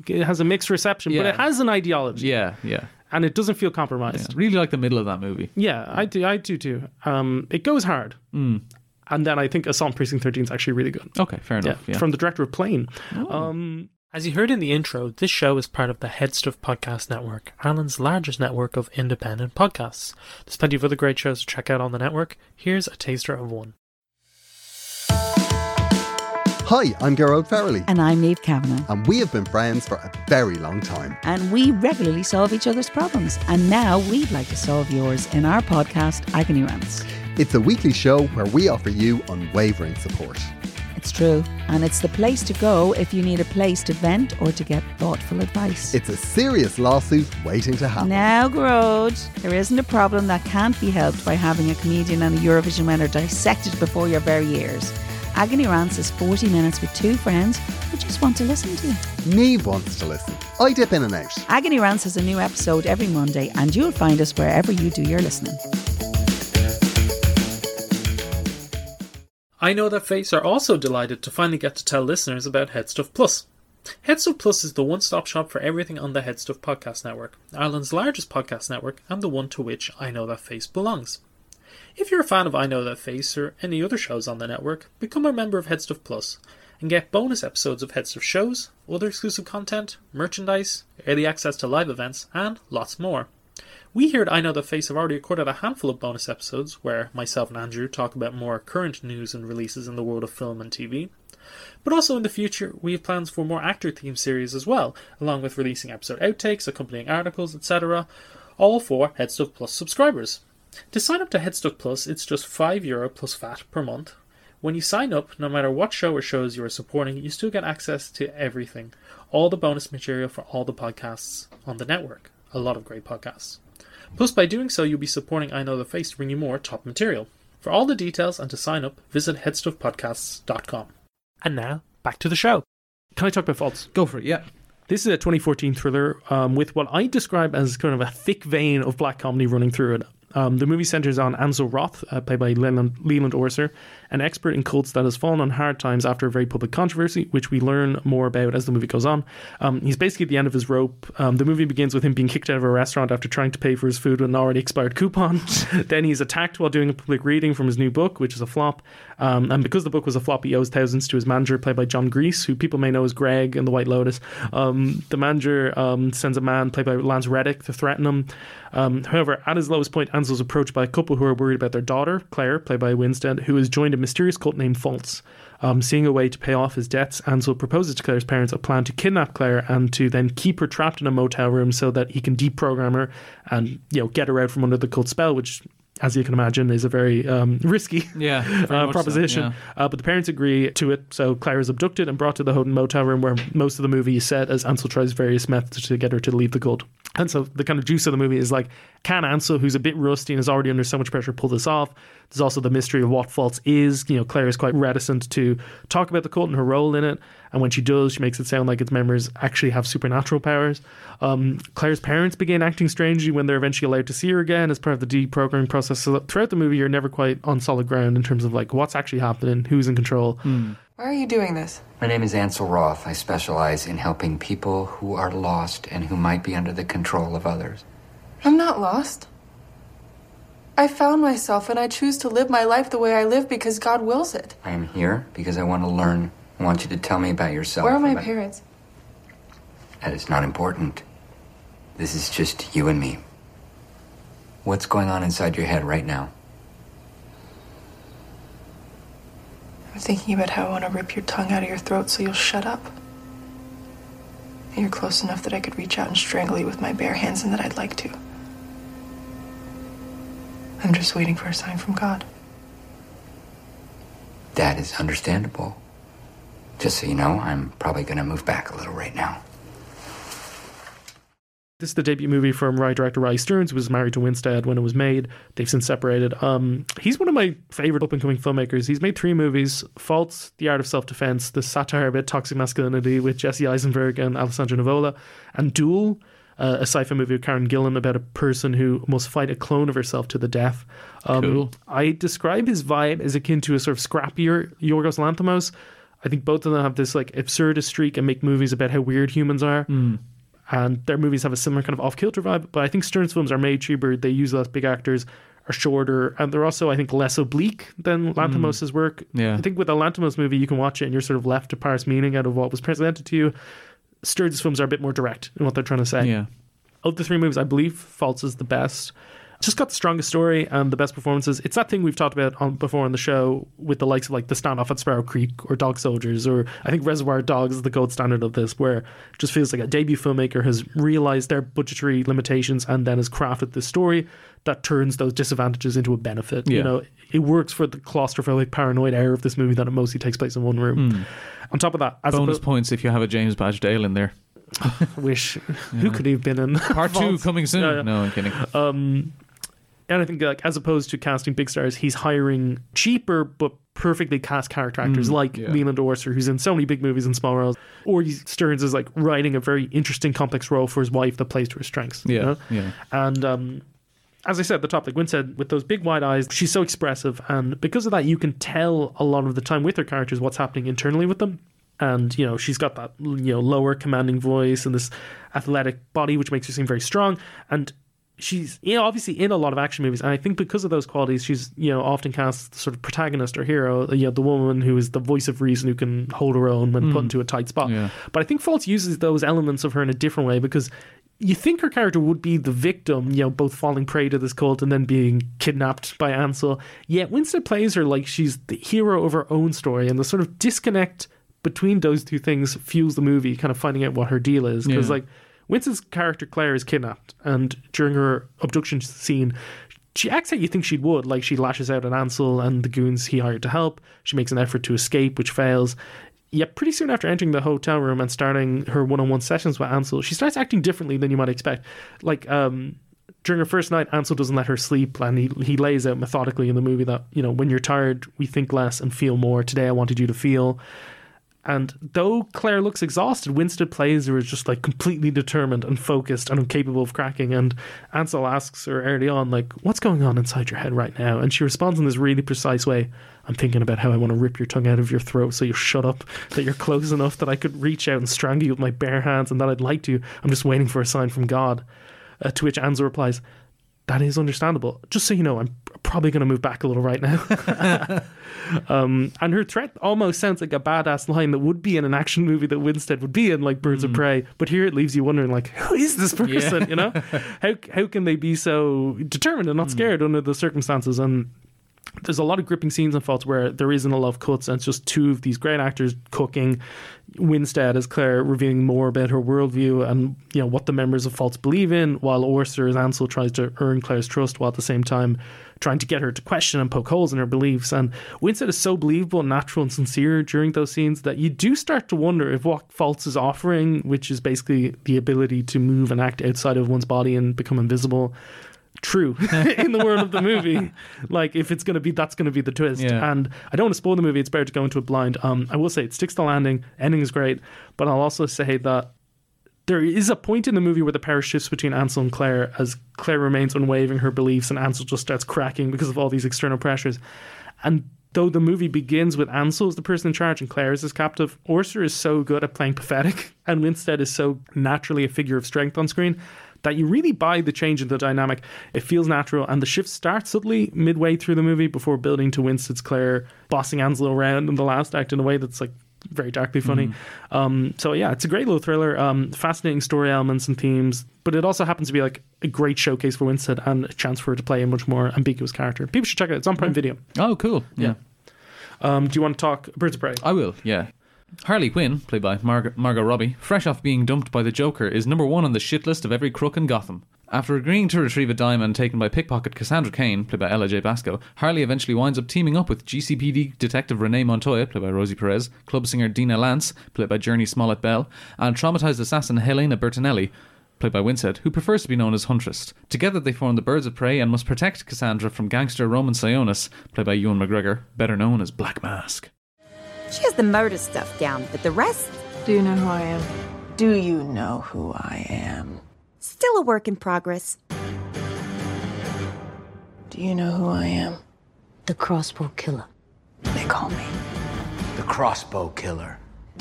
It has a mixed reception, but it has an ideology. yeah, yeah, And it doesn't feel yeah. compromised. Really like the middle of that movie. Yeah, I do. I do too. Um, it goes hard, Mm. and then I think Assault on Precinct Thirteen is actually really good. Okay, fair enough. Yeah. from the director of Plane. Um, As you heard in the intro, this show is part of the HeadStuff Podcast Network, Ireland's largest network of independent podcasts. There's plenty of other great shows to check out on the network. Here's a taster of one. Hi, I'm Gearóid Farrelly, And I'm Niamh Kavanagh. and we have been friends for a very long time. And we regularly solve each other's problems. And now we'd like to solve yours in our podcast, Agony Rants. It's a weekly show where we offer you unwavering support. It's true. And it's the place to go if you need a place to vent or to get thoughtful advice. It's a serious lawsuit waiting to happen. Now, Gearóid, there isn't a problem that can't be helped by having a comedian and a Eurovision winner dissected before your very ears. Agony Rants is 40 minutes with two friends who just want to listen to you. Niamh wants to listen. I dip in and out. Agony Rants has a new episode every Monday, and you'll find us wherever you do your listening. I Know That Face are also delighted to finally get to tell listeners about Headstuff Plus. Headstuff Plus is the one stop shop for everything on the Headstuff Podcast Network, Ireland's largest podcast network, and the one to which I Know That Face belongs. If you're a fan of I Know That Face or any other shows on the network, become a member of Headstuff Plus and get bonus episodes of Headstuff shows, other exclusive content, merchandise, early access to live events, and lots more. We here at I Know That Face have already recorded a handful of bonus episodes where myself and Andrew talk about more current news and releases in the world of film and TV. But also in the future, we have plans for more actor themed series as well, along with releasing episode outtakes, accompanying articles, etc., all for Headstuff Plus subscribers. To sign up to Headstuff Plus, it's just €5 Euro plus VAT per month. When you sign up, no matter what show or shows you are supporting, you still get access to everything. All the bonus material for all the podcasts on the network. A lot of great podcasts. Plus, by doing so, you'll be supporting I Know That Face to bring you more top material. For all the details and to sign up, visit headstuffpodcasts.com. And now, back to the show. Can I talk about Faults? Go for it, yeah. This is a 2014 thriller um, with what I describe as kind of a thick vein of black comedy running through it. Um, the movie centers on Ansel Roth, uh, played by Leland, Leland Orser, an expert in cults that has fallen on hard times after a very public controversy, which we learn more about as the movie goes on. Um, he's basically at the end of his rope. Um, the movie begins with him being kicked out of a restaurant after trying to pay for his food with an already expired coupon. then he's attacked while doing a public reading from his new book, which is a flop. Um, and because the book was a flop, he owes thousands to his manager, played by Jon Gries, who people may know as Greg in The White Lotus. Um, the manager um, sends a man, played by Lance Reddick, to threaten him. Um, however, at his lowest point, Ansel's approached by a couple who are worried about their daughter, Claire, played by Winstead, who has joined mysterious cult named Faults. Um, seeing a way to pay off his debts, Ansel proposes to Claire's parents a plan to kidnap Claire and to then keep her trapped in a motel room so that he can deprogram her and you know get her out from under the cult spell, which as you can imagine, is a very um, risky Yeah, very uh, much so, proposition. yeah. Uh, but the parents agree to it, so Claire is abducted and brought to the Houghton motel room where most of the movie is set as Ansel tries various methods to get her to leave the cult. And so the kind of juice of the movie is like, can Ansel, who's a bit rusty and is already under so much pressure, pull this off? There's also the mystery of what Faults is. You know, Claire is quite reticent to talk about the cult and her role in it. And when she does, she makes it sound like its members actually have supernatural powers. Um, Claire's parents begin acting strangely when they're eventually allowed to see her again as part of the deprogramming process. So throughout the movie, you're never quite on solid ground in terms of like what's actually happening, who's in control. Hmm. Why are you doing this? My name is Ansel Roth. I specialize in helping people who are lost and who might be under the control of others. I'm not lost. I found myself and I choose to live my life the way I live because God wills it. I am here because I want to learn. I want you to tell me about yourself. Where are my about- parents? That is not important. This is just you and me. What's going on inside your head right now? I'm thinking about how I want to rip your tongue out of your throat so you'll shut up. You're close enough that I could reach out and strangle you with my bare hands and that I'd like to. I'm just waiting for a sign from God. That is understandable. Just so you know, I'm probably going to move back a little right now. This is the debut movie from writer director Riley Stearns, who was married to Winstead when it was made. They've since separated. Um, he's one of my favorite up and coming filmmakers. He's made three movies Faults, The Art of Self Defense, the satire about toxic masculinity with Jesse Eisenberg and Alessandro Nivola, and Dual, uh, a sci fi movie with Karen Gillan about a person who must fight a clone of herself to the death. Um, Cool. I describe his vibe as akin to a sort of scrappier Yorgos Lanthimos. I think both of them have this like absurdist streak and make movies about how weird humans are and their movies have a similar kind of off kilter vibe. But I think Stearns' films are made cheaper. They use less big actors, are shorter, and they're also I think less oblique than Lanthimos' work. Yeah. I think with a Lanthimos movie, you can watch it and you're sort of left to parse meaning out of what was presented to you. Stearns' films are a bit more direct in what they're trying to say. Yeah. Of the three movies, I believe Faults is the best. Just got the strongest story and the best performances. It's that thing we've talked about on, before on the show with the likes of like the standoff at Sparrow Creek or Dog Soldiers, or I think Reservoir Dogs is the gold standard of this, where it just feels like a debut filmmaker has realized their budgetary limitations and then has crafted this story that turns those disadvantages into a benefit. You know, it works for the claustrophobic, paranoid air of this movie that it mostly takes place in one room. Mm. On top of that, as Bonus points if you have a James Badge Dale in there. wish who could he have been in Part two coming soon. Yeah, yeah. No, I'm kidding. Um, and I think like as opposed to casting big stars, he's hiring cheaper but perfectly cast character actors Mm, like yeah. Leland Orser, who's in so many big movies and small roles. Or Stearns is like writing a very interesting, complex role for his wife that plays to her strengths. you Yeah, know? yeah. And um, as I said at the top, like Gwen said, with those big wide eyes, she's so expressive, and because of that, you can tell a lot of the time with her characters what's happening internally with them. And you know she's got that you know lower commanding voice and this athletic body, which makes her seem very strong. And she's you know obviously in a lot of action movies, and I think because of those qualities, she's you know often cast the sort of protagonist or hero, you know the woman who is the voice of reason who can hold her own when put Mm. into a tight spot. Yeah. But I think Faults uses those elements of her in a different way because you think her character would be the victim, you know, both falling prey to this cult and then being kidnapped by Ansel. Yet Winstead plays her like she's the hero of her own story, and the sort of disconnect between those two things fuels the movie, kind of finding out what her deal is. Because Yeah. like Winstead's character Claire is kidnapped, and during her abduction scene, she acts how you think she would. Like she lashes out at Ansel and the goons he hired to help. She makes an effort to escape, which fails. Yet pretty soon after entering the hotel room and starting her one-on-one sessions with Ansel, she starts acting differently than you might expect. Like um, during her first night, Ansel doesn't let her sleep, and he he lays out methodically in the movie that you know when you're tired, we think less and feel more. Today, I wanted you to feel. And though Claire looks exhausted, Winstead plays her as just like completely determined and focused and incapable of cracking. And Ansel asks her early on, like, what's going on inside your head right now? And she responds in this really precise way I'm thinking about how I want to rip your tongue out of your throat so you shut up, that you're close enough that I could reach out and strangle you with my bare hands and that I'd like to. I'm just waiting for a sign from God. Uh, to which Ansel replies, that is understandable. Just so you know, I'm probably going to move back a little right now. um, and her threat almost sounds like a badass line that would be in an action movie that Winstead would be in, like Birds of Prey. But here it leaves you wondering, like, who is this person? You know, how how can they be so determined and not scared under the circumstances? And there's a lot of gripping scenes in Faults where there isn't a lot of cuts, and it's just two of these great actors cooking. Winstead as Claire revealing more about her worldview and you know what the members of Faults believe in, while Orser as Ansel tries to earn Claire's trust while at the same time trying to get her to question and poke holes in her beliefs. And Winstead is so believable, natural, and sincere during those scenes that you do start to wonder if what Faults is offering, which is basically the ability to move and act outside of one's body and become invisible, true in the world of the movie. Like if it's gonna be that's gonna be the twist. Yeah. And I don't want to spoil the movie, it's better to go into it blind. Um I will say it sticks the landing, ending is great, but I'll also say that there is a point in the movie where the power shifts between Ansel and Claire as Claire remains unwavering her beliefs and Ansel just starts cracking because of all these external pressures. And though the movie begins with Ansel as the person in charge and Claire as his captive, Orser is so good at playing pathetic and Winstead is so naturally a figure of strength on screen that you really buy the change in the dynamic. It feels natural and the shift starts subtly midway through the movie before building to Winstead's Claire bossing Ansel around in the last act in a way that's like very darkly funny. Mm-hmm. Um, so yeah, it's a great little thriller. Um, fascinating story elements and themes, but it also happens to be like a great showcase for Winstead and a chance for her to play a much more ambiguous character. People should check it out. It's on Prime Video. Oh, cool. Yeah. Um, do you want to talk Birds of Prey? I will, yeah. Harley Quinn, played by Margot, Margot Robbie, fresh off being dumped by the Joker, is number one on the shit list of every crook in Gotham. After agreeing to retrieve a diamond taken by pickpocket Cassandra Cain, played by Ella Jay Basco, Harley eventually winds up teaming up with GCPD detective Renee Montoya, played by Rosie Perez, club singer Dinah Lance, played by Jurnee Smollett Bell, and traumatized assassin Helena Bertinelli, played by Winstead, who prefers to be known as Huntress. Together they form the Birds of Prey and must protect Cassandra from gangster Roman Sionis, played by Ewan McGregor, better known as Black Mask. She has the murder stuff down, but the rest. Do you know who I am? Do you know who I am? Still a work in progress. Do you know who I am? The crossbow killer. They call me. The crossbow killer.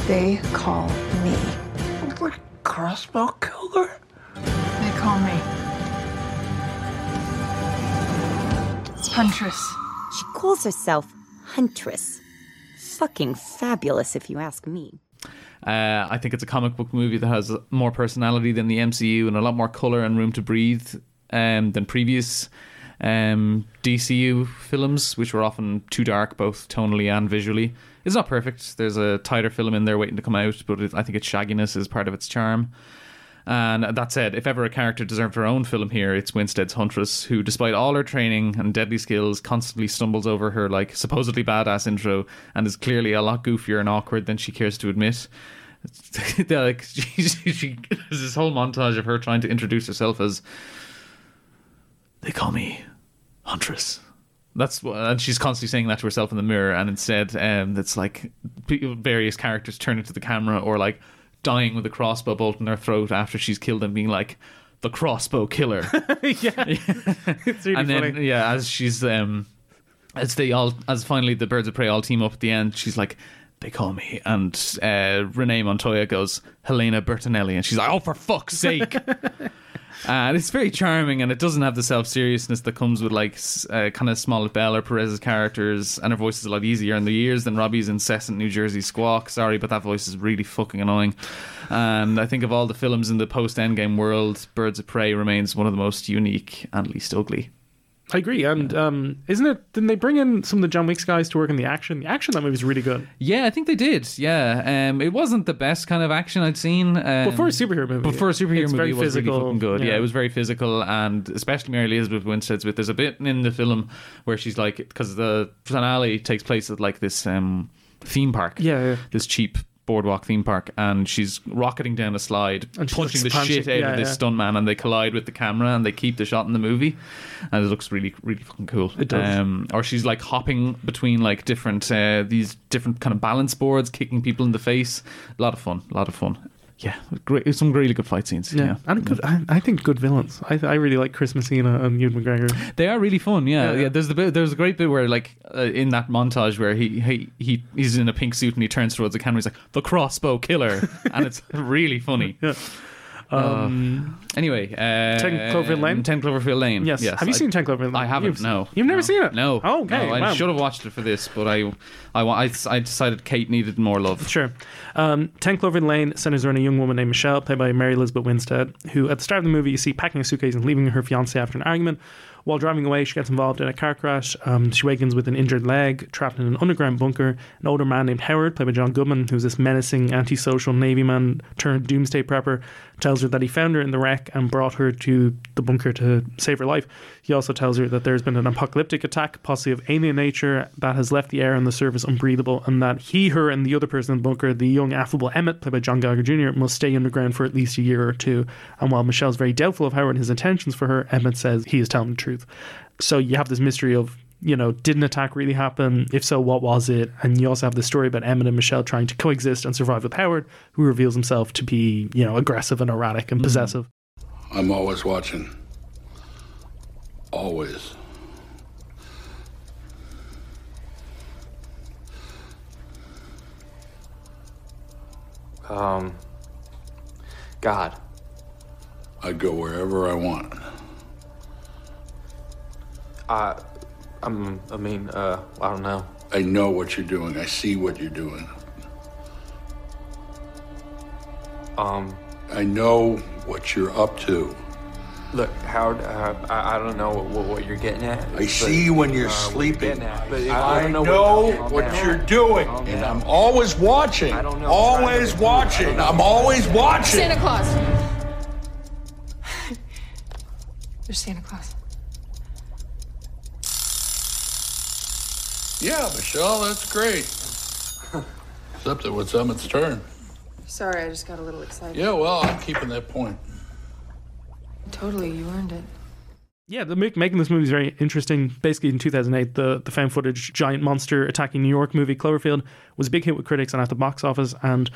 They call me. The crossbow killer? They call me. Huntress. She calls herself Huntress. Fucking fabulous, if you ask me. Uh, I think it's a comic book movie that has more personality than the MCU and a lot more color and room to breathe um, than previous um, DCU films, which were often too dark, both tonally and visually. It's not perfect. There's a tighter film in there waiting to come out, but it, I think its shagginess is part of its charm. And that said, if ever a character deserved her own film here, it's Winstead's Huntress, who, despite all her training and deadly skills, constantly stumbles over her like supposedly badass intro and is clearly a lot goofier and awkward than she cares to admit. Like she, she, there's this whole montage of her trying to introduce herself as they call me Huntress. That's and she's constantly saying that to herself in the mirror, and instead, um, it's like various characters turn into the camera or like dying with a crossbow bolt in their throat after she's killed them, being like the crossbow killer. yeah, it's really and then funny. yeah, as she's um, as they all as finally the birds of prey all team up at the end, she's like. They call me, and uh, Renee Montoya goes Helena Bertinelli, and she's like, "Oh, for fuck's sake!" and it's very charming, and it doesn't have the self seriousness that comes with like uh, kind of Smollett Bell or Perez's characters, and her voice is a lot easier in the ears than Robbie's incessant New Jersey squawk. Sorry, but that voice is really fucking annoying. And I think of all the films in the post Endgame world, Birds of Prey remains one of the most unique and least ugly. I agree. And um, isn't it? Didn't they bring in some of the John Wick's guys to work in the action? The action in that movie is really good. Yeah, I think they did. Yeah, um, it wasn't the best kind of action I'd seen. Um, But for a superhero movie, but for a superhero it's movie, very it was physical, really fucking good. Yeah. yeah. it was very physical, and especially Mary Elizabeth Winstead's with. There's a bit in the film where she's like, because the finale takes place at like this um, theme park. Yeah, yeah. this cheap boardwalk theme park, and she's rocketing down a slide, And punching the punching- shit out yeah, of this yeah. stuntman, and they collide with the camera, and they keep the shot in the movie, and it looks really, really fucking cool. It does. Um, or she's like hopping between like different uh, these different kind of balance boards, kicking people in the face. A lot of fun. A lot of fun. Yeah, great. Some really good fight scenes. Yeah, Yeah, and good. I, I think good villains. I, I really like Chris Messina and Ewan McGregor. They are really fun. Yeah, Yeah, yeah. There's the bit, there's a great bit where like uh, in that montage where he, he he he's in a pink suit and he turns towards the camera. He's like the crossbow killer, and it's really funny. Yeah. Um, anyway, uh, 10 Cloverfield Lane? Ten Cloverfield Lane. Yes. Have you I- seen 10 Cloverfield Lane? I haven't. You've- no, You've never No. seen it? No. Oh, okay. No, I wow. should have watched it for this, but I, I, I, I decided Kate needed more love. Sure. Um, 10 Cloverfield Lane centers around a young woman named Michelle, played by Mary Elizabeth Winstead, who at the start of the movie you see packing a suitcase and leaving her fiance after an argument. While driving away, she gets involved in a car crash. Um, she wakens with an injured leg, trapped in an underground bunker. An older man named Howard, played by John Goodman, who's this menacing, antisocial Navy man turned doomsday prepper, tells her that he found her in the wreck and brought her to the bunker to save her life. He also tells her that there's been an apocalyptic attack, possibly of alien nature, that has left the air on the surface unbreathable, and that he, her, and the other person in the bunker, the young, affable Emmett, played by John Gallagher Jr., must stay underground for at least a year or two. And while Michelle's very doubtful of Howard and his intentions for her, Emmett says he is telling the truth. So you have this mystery of, you know, did an attack really happen? If so, what was it? And you also have the story about Emmett and Michelle trying to coexist and survive with Howard, who reveals himself to be, you know, aggressive and erratic and possessive. I'm always watching. Always. Um. God. I go wherever I want. I. I'm. I mean, uh, I don't know. I know what you're doing. I see what you're doing. Um. I know what you're up to. Look, Howard. Uh, I, I don't know what, what you're getting at. I see you when you're uh, what sleeping. getting at, but if- I, don't know, what, what down. you're doing, Calm and down. I'm always watching. I don't know. Always watching. I'm always watching. Santa Claus. There's Santa Claus. Yeah, Michelle, that's great. Except that it's Emmett's turn. Sorry, I just got a little excited. Yeah, well, I'm keeping that point. Totally, you earned it. Yeah, the make, making this movie is very interesting. Basically, in 2008, the, the found footage giant monster attacking New York movie Cloverfield was a big hit with critics and at the box office. And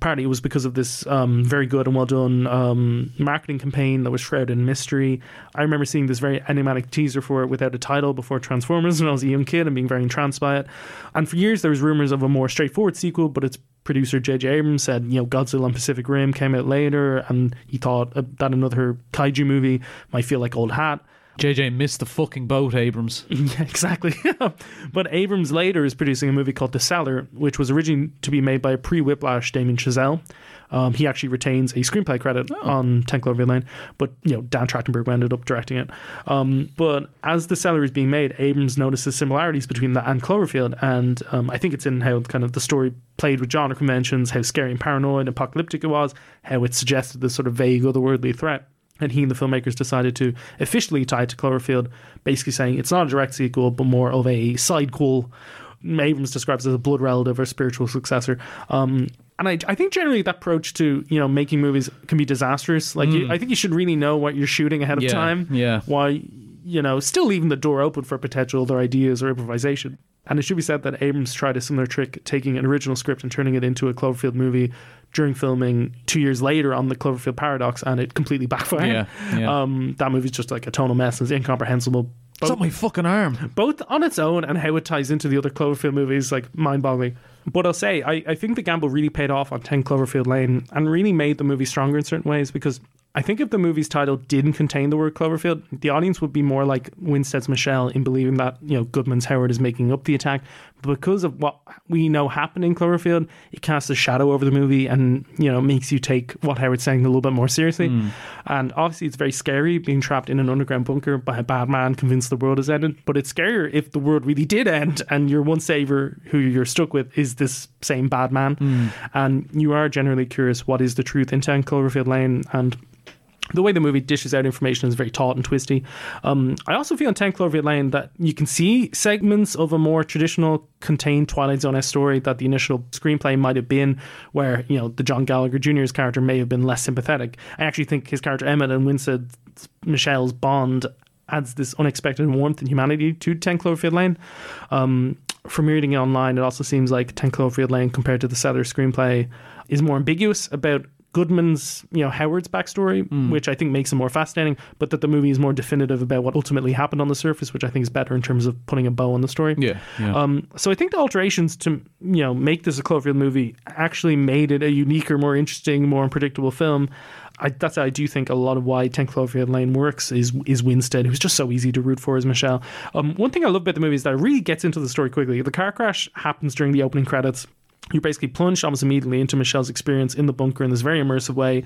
partly it was because of this um, very good and well done um, marketing campaign that was shrouded in mystery. I remember seeing this very enigmatic teaser for it without a title before Transformers when I was a young kid and being very entranced by it. And for years, there was rumors of a more straightforward sequel, but its producer J.J. Abrams said, you know, Godzilla and Pacific Rim came out later, and he thought uh, that another kaiju movie might feel like Old Hat. JJ missed the fucking boat, Abrams. Yeah, exactly. but Abrams later is producing a movie called The Cellar, which was originally to be made by pre Whiplash Damien Chazelle. Um, he actually retains a screenplay credit Oh. on 10 Cloverfield Lane, but you know Dan Trachtenberg ended up directing it. Um, but as the cellar is being made, Abrams notices similarities between that and Cloverfield, and um, I think it's in how kind of the story played with genre conventions, how scary and paranoid, and apocalyptic it was, how it suggested this sort of vague otherworldly threat. And he and the filmmakers decided to officially tie it to Cloverfield, basically saying it's not a direct sequel, but more of a sidequel. Abrams describes it as a blood relative or spiritual successor. Um, and I, I think generally that approach to you know making movies can be disastrous. Like you, Mm. I think you should really know what you're shooting ahead of Yeah, time. yeah. Why you know still leaving the door open for potential other ideas or improvisation. And it should be said that Abrams tried a similar trick, taking an original script and turning it into a Cloverfield movie during filming two years later on the Cloverfield Paradox, and it completely backfired. Yeah, yeah. Um, that movie's just like a tonal mess. It's incomprehensible. It's up my fucking arm. Both on its own and how it ties into the other Cloverfield movies, like mind boggling. But I'll say, I, I think the gamble really paid off on 10 Cloverfield Lane and really made the movie stronger in certain ways because I think if the movie's title didn't contain the word Cloverfield, the audience would be more like Winstead's Michelle in believing that, you know, Goodman's Howard is making up the attack. But because of what we know happened in Cloverfield, it casts a shadow over the movie and, you know, makes you take what Howard's saying a little bit more seriously. Hmm. And obviously, it's very scary being trapped in an underground bunker by a bad man convinced the world has ended. But it's scarier if the world really did end and your one savior who you're stuck with is this same bad man. Hmm. And you are generally curious what is the truth in 10 Cloverfield Lane. And the way the movie dishes out information is very taut and twisty. Um, I also feel in 10 Cloverfield Lane that you can see segments of a more traditional contained Twilight Zone story that the initial screenplay might have been, where, you know, the John Gallagher Jr.'s character may have been less sympathetic. I actually think his character Emmett and Winstead Michelle's bond adds this unexpected warmth and humanity to 10 Cloverfield Lane. Um, from reading it online, it also seems like 10 Cloverfield Lane compared to the Cellar screenplay is more ambiguous about Goodman's, you know, Howard's backstory, which I think makes it more fascinating, but that the movie is more definitive about what ultimately happened on the surface, which I think is better in terms of putting a bow on the story. Yeah, yeah. Um, so I think the alterations to you know make this a Cloverfield movie actually made it a uniquer, more interesting, more unpredictable film. I, that's I do think a lot of why Ten Cloverfield Lane works is is Winstead, who's just so easy to root for as Michelle. Um, one thing I love about the movie is that it really gets into the story quickly. The car crash happens during the opening credits. You're basically plunged almost immediately into Michelle's experience in the bunker in this very immersive way,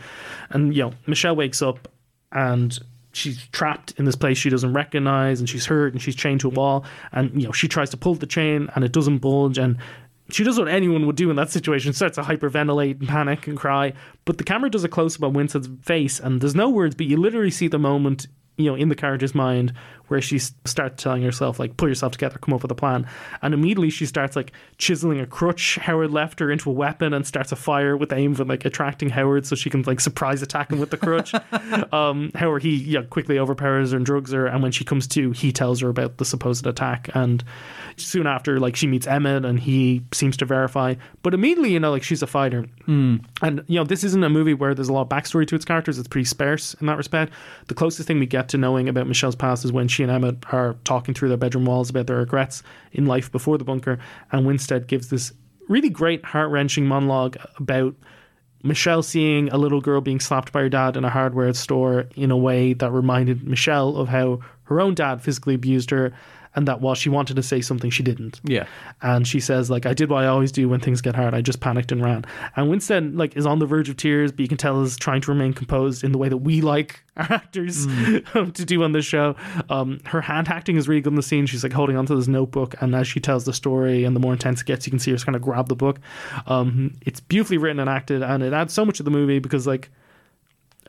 and you know Michelle wakes up and she's trapped in this place she doesn't recognize and she's hurt and she's chained to a wall. And you know she tries to pull the chain and it doesn't bulge and she does what anyone would do in that situation. Starts to hyperventilate and panic and cry. But the camera does a close-up on Winstead's face and there's no words but you literally see the moment you know in the character's mind where she starts telling herself like pull yourself together come up with a plan. And immediately she starts like chiseling a crutch howard left her into a weapon and starts a fire with the aim of like attracting howard so she can like surprise attack him with the crutch. Um howard he yeah, quickly overpowers her and drugs her and when she comes to he tells her about the supposed attack. And soon after like she meets emmett and he seems to verify. But immediately you know like she's a fighter. And you know this isn't a movie where there's a lot of backstory to its characters. It's pretty sparse in that respect. The closest thing we get to knowing about michelle's past is when she and emmett are talking through their bedroom walls about their regrets in life before the bunker and winstead gives this really great heart-wrenching monologue about Michelle seeing a little girl being slapped by her dad in a hardware store in a way that reminded Michelle of how her own dad physically abused her and that while she wanted to say something she didn't. Yeah. And she says like I did what I always do when things get hard. I just panicked and ran. And Winstead like is on the verge of tears, but you can tell is trying to remain composed in the way that we like our actors to do on this show. Um, her hand acting is really good in the scene. She's like holding onto this notebook, and as she tells the story, and the more intense it gets, you can see her just kind of grab the book. Um, it's beautifully written and acted, and it adds so much to the movie because like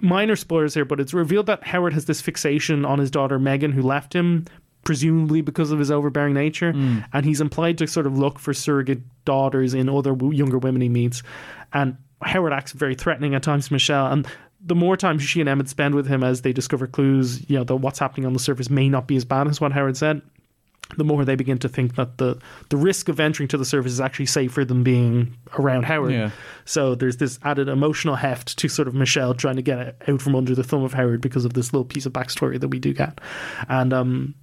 minor spoilers here, but it's revealed that Howard has this fixation on his daughter Megan, who left him, presumably because of his overbearing nature, and he's implied to sort of look for surrogate daughters in other w- younger women he meets. And Howard acts very threatening at times to Michelle, and the more time she and Emmett spend with him as they discover clues, you know, that what's happening on the surface may not be as bad as what Howard said. The more they begin to think that the the risk of entering to the surface is actually safer than being around Howard. Yeah. So there's this added emotional heft to sort of Michelle trying to get it out from under the thumb of Howard because of this little piece of backstory that we do get. And um,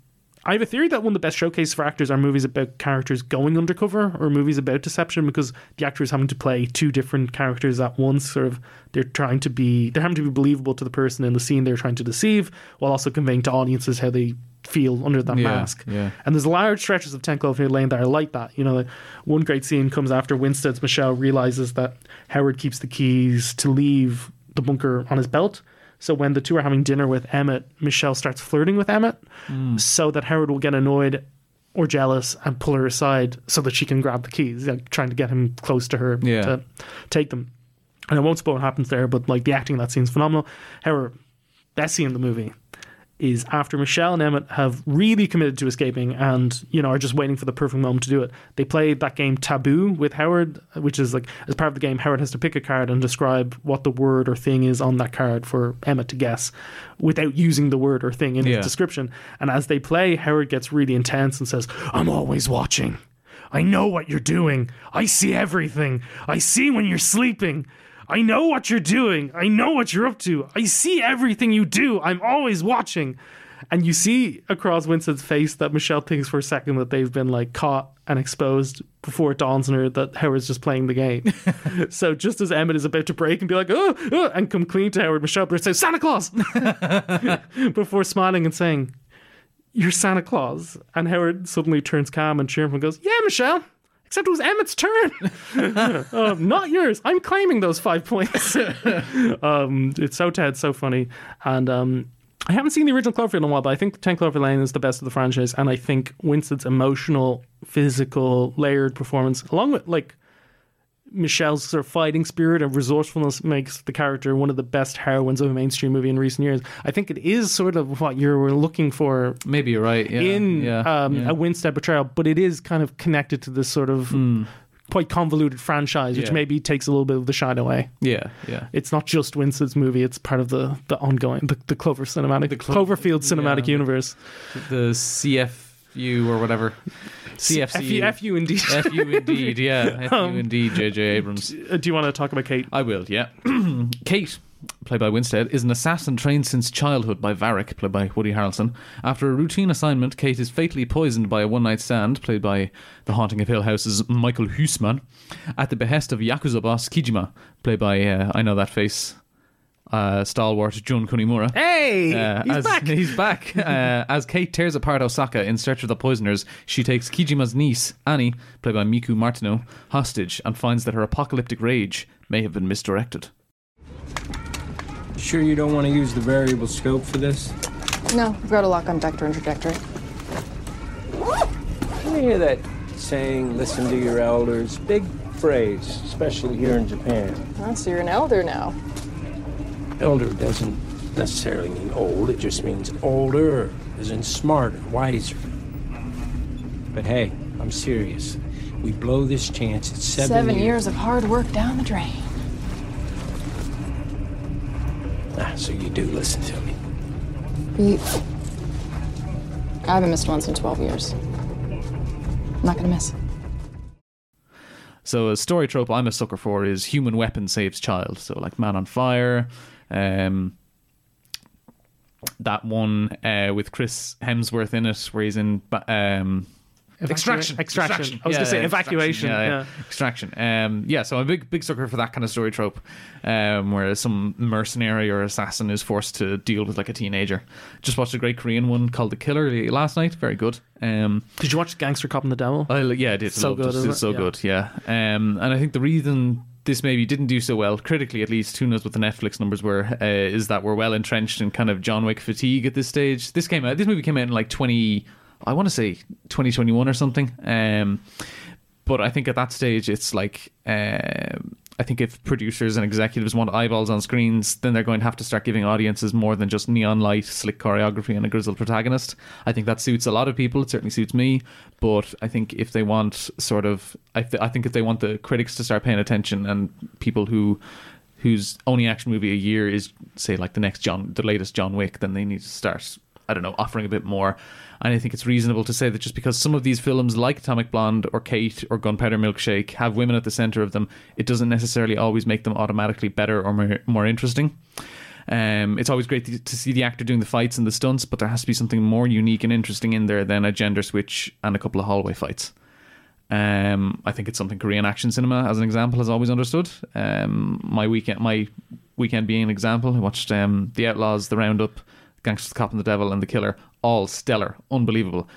I have a theory that one of the best showcases for actors are movies about characters going undercover or movies about deception because the actor is having to play two different characters at once. Sort of, they're trying to be, they're having to be believable to the person in the scene they're trying to deceive while also conveying to audiences how they feel under that Yeah, mask. yeah. And there's large stretches of 10 Cloverfield Lane that are like that. You know, like one great scene comes after Winstead's Michelle realizes that Howard keeps the keys to leave the bunker on his belt. So when the two are having dinner with Emmett, Michelle starts flirting with Emmett Mm. so that Howard will get annoyed or jealous and pull her aside so that she can grab the keys, like trying to get him close to her Yeah. to take them. And I won't spoil what happens there, but like the acting in that scene's phenomenal. However, best scene in the movie is after Michelle and Emmett have really committed to escaping and, you know, are just waiting for the perfect moment to do it. They play that game Taboo with Howard, which is like, as part of the game, Howard has to pick a card and describe what the word or thing is on that card for Emmett to guess without using the word or thing in Yeah. his description. And as they play, Howard gets really intense and says, I'm always watching. I know what you're doing. I see everything. I see when you're sleeping. I know what you're doing. I know what you're up to. I see everything you do. I'm always watching. And you see across Winstead's face that Michelle thinks for a second that they've been like caught and exposed before it dawns on her that Howard's just playing the game. so just as Emmett is about to break and be like, oh, oh," and come clean to Howard, Michelle bursts out, Santa Claus! before smiling and saying, You're Santa Claus. And Howard suddenly turns calm and cheerful and goes, Yeah, Michelle. Except it was Emmett's turn. um, not yours. I'm claiming those five points. um, it's so Ted, so funny. And um, I haven't seen the original Cloverfield in a while, but I think 10 Cloverfield Lane is the best of the franchise. And I think Winstead's emotional, physical, layered performance, along with like Michelle's sort of fighting spirit and resourcefulness makes the character one of the best heroines of a mainstream movie in recent years. I think it is sort of what you were looking for. Maybe you're right. Yeah, in yeah, um, yeah. a Winstead portrayal, but it is kind of connected to this sort of quite convoluted franchise, which maybe takes a little bit of the shine away. Yeah, yeah. It's not just Winstead's movie; it's part of the the ongoing the, the Clover cinematic, the Clo- Cloverfield cinematic universe. The CFU or whatever. CFC. FU, FU indeed. FU indeed, yeah. FU Um, indeed, J.J. Abrams. Uh, Do you want to talk about Kate? I will, yeah. Kate, played by Winstead, is an assassin trained since childhood by Varrick, played by Woody Harrelson. After a routine assignment, Kate is fatally poisoned by a one night stand, played by The Haunting of Hill House's Michael Huisman, at the behest of Yakuza boss Kijima, played by, uh, I know that face, uh, stalwart Jun Kunimura. Hey, Uh, he's as, back. He's back. Uh, as Kate tears apart Osaka in search of the poisoners, she takes Kijima's niece, Annie, played by Miku Martineau, hostage and finds that her apocalyptic rage may have been misdirected. Sure you don't want to use the variable scope for this? No, we've got a lock on vector and trajectory. You hear that saying, listen to your elders? Big phrase, especially here in Japan. Oh, so you're an elder now. Elder doesn't necessarily mean old, it just means older, as in smarter, wiser. But hey, I'm serious. We blow this chance at seven, Seven years of hard work down the drain. Ah, so you do listen to me. You... I haven't missed once in 12 years. I'm not gonna miss. So a story trope I'm a sucker for is human weapon saves child. So like Man on Fire, um, that one uh, with Chris Hemsworth in it, where he's in um, Evacua- extraction. Extraction. I was gonna say evacuation, Yeah, yeah. extraction. Um, yeah, so I'm a big big sucker for that kind of story trope, um, where some mercenary or assassin is forced to deal with like a teenager. Just watched a great Korean one called The Killer last night. Very good. Um, Did you watch Gangster Cop and the Devil? I, yeah, I did. So good, it. isn't It's so Yeah. good. Yeah. Um, and I think the reason this maybe didn't do so well, critically at least, who knows what the Netflix numbers were, uh, is that we're well entrenched in kind of John Wick fatigue at this stage. This came out. This movie came out in like twenty. I want to say 2021 or something. Um, but I think at that stage, it's like um, I think if producers and executives want eyeballs on screens, then they're going to have to start giving audiences more than just neon light, slick choreography, and a grizzled protagonist. I think that suits a lot of people. It certainly suits me. But I think if they want sort of, I, th- I think if they want the critics to start paying attention and people who whose only action movie a year is say like the next John, the latest John Wick, then they need to start. I don't know, offering a bit more. And I think it's reasonable to say that just because some of these films, like Atomic Blonde or Kate or Gunpowder Milkshake, have women at the center of them, it doesn't necessarily always make them automatically better or more, more interesting. Um, it's always great to, to see the actor doing the fights and the stunts, but there has to be something more unique and interesting in there than a gender switch and a couple of hallway fights. Um, I think it's something Korean action cinema, as an example, has always understood. Um, my weekend, my weekend being an example, I watched um, The Outlaws, The Roundup, Gangsters, Cop, and the Devil, and The Killer, all stellar, unbelievable.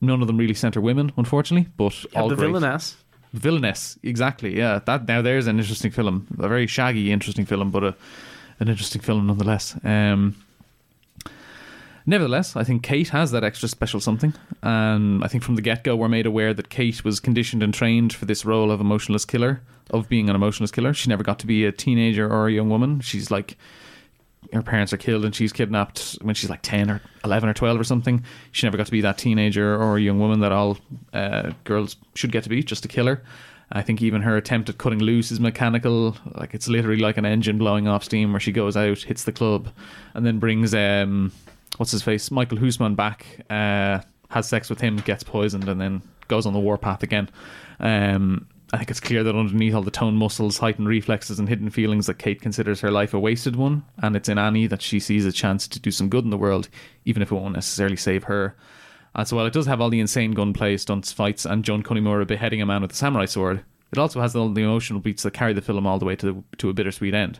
None of them really center women, unfortunately, but Yeah, all the great. villainess. Villainess, exactly. Yeah, that now there's an interesting film, a very shaggy, interesting film, but a an interesting film nonetheless. Um, nevertheless, I think Kate has that extra special something, and I think from the get go we're made aware that Kate was conditioned and trained for this role of emotionless killer, of being an emotionless killer. She never got to be a teenager or a young woman. She's like her parents are killed and she's kidnapped when she's like 10 or 11 or 12 or something. She never got to be that teenager or young woman that all uh, girls should get to be, just a killer. I think even her attempt at cutting loose is mechanical. Like it's literally like an engine blowing off steam where she goes out, hits the club, and then brings, um, what's his face, Michael Huisman back, uh, has sex with him, gets poisoned, and then goes on the warpath again. Um, I think it's clear that underneath all the tone muscles, heightened reflexes, and hidden feelings, that Kate considers her life a wasted one, and it's in Annie that she sees a chance to do some good in the world, even if it won't necessarily save her. And so while it does have all the insane gunplay, stunts, fights, and Jun Kunimura beheading a man with a samurai sword, it also has all the emotional beats that carry the film all the way to the, to a bittersweet end.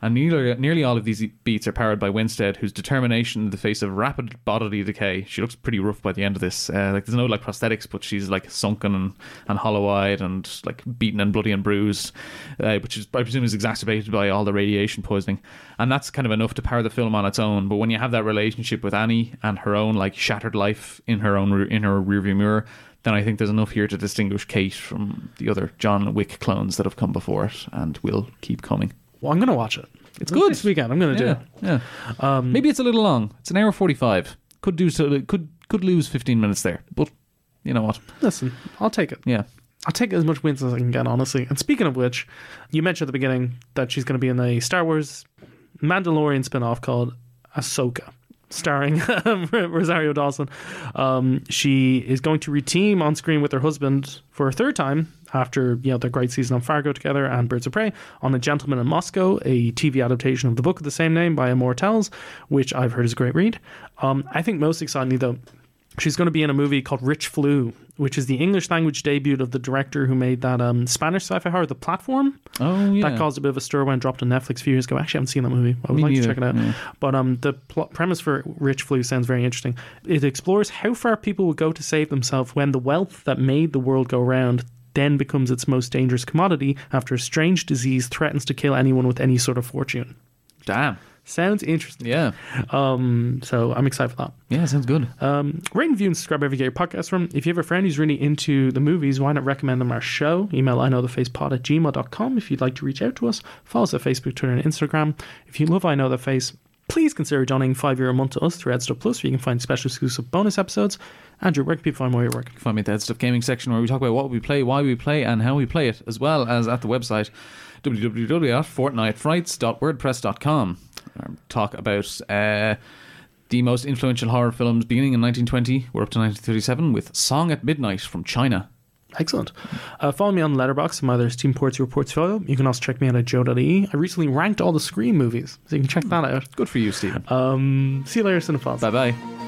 And nearly, nearly all of these beats are powered by Winstead, whose determination in the face of rapid bodily decay. She looks pretty rough by the end of this. Uh, like there's no like prosthetics, but she's like sunken and, and hollow-eyed and like beaten and bloody and bruised, uh, which is I presume is exacerbated by all the radiation poisoning. And that's kind of enough to power the film on its own. But when you have that relationship with Annie and her own like shattered life in her own in her rearview mirror, then I think there's enough here to distinguish Kate from the other John Wick clones that have come before it and will keep coming. Well, I'm going to watch it. It's good this weekend. I'm going to yeah, do it. Yeah. Um, Maybe it's a little long. It's an hour forty-five. Could do so. Could could lose fifteen minutes there, but you know what? Listen, I'll take it. Yeah. I'll take as much wins as I can get, honestly. And speaking of which, you mentioned at the beginning that she's going to be in a Star Wars Mandalorian spin-off called Ahsoka, starring Rosario Dawson. Um, she is going to reteam on screen with her husband for a third time after you know their great season on Fargo together and Birds of Prey on A Gentleman in Moscow, a TV adaptation of the book of the same name by Amor Towles, which I've heard is a great read. Um, I think most excitingly though, she's going to be in a movie called Rich Flu, which is the English language debut of the director who made that um, Spanish sci-fi horror, The Platform. Oh yeah. That caused a bit of a stir when it dropped on Netflix a few years ago. Actually, I haven't seen that movie. I would Me like neither, to check it out. yeah. But um, the premise for Rich Flu sounds very interesting. It explores how far people would go to save themselves when the wealth that made the world go round then becomes its most dangerous commodity after a strange disease threatens to kill anyone with any sort of fortune. Damn. Sounds interesting. Yeah. Um, so I'm excited for that. Yeah, sounds good. Um, rate and review and subscribe you get your podcast from. If you have a friend who's really into the movies, why not recommend them our show? Email I know the facepod at gmail.com if you'd like to reach out to us. Follow us at Facebook, Twitter, and Instagram. If you love I Know That Face, please consider donating five euro a month to us through Headstuff Plus, where you can find special exclusive bonus episodes. Andrew, where can people find more of your work? Find me at the HeadStuff Gaming section where we talk about what we play, why we play, and how we play it, as well as at the website www.fortnightfrights.wordpress.com. Talk about uh, the most influential horror films beginning in 1920. We're up to 1937 with Song at Midnight from China. Excellent. Uh, follow me on Letterboxd. My other Steam Ports Your Portfolio. You can also check me out at joe.e. I recently ranked all the Scream movies, so you can check that out. Good for you, Stephen. Um, see you later, Cinephiles. Bye bye.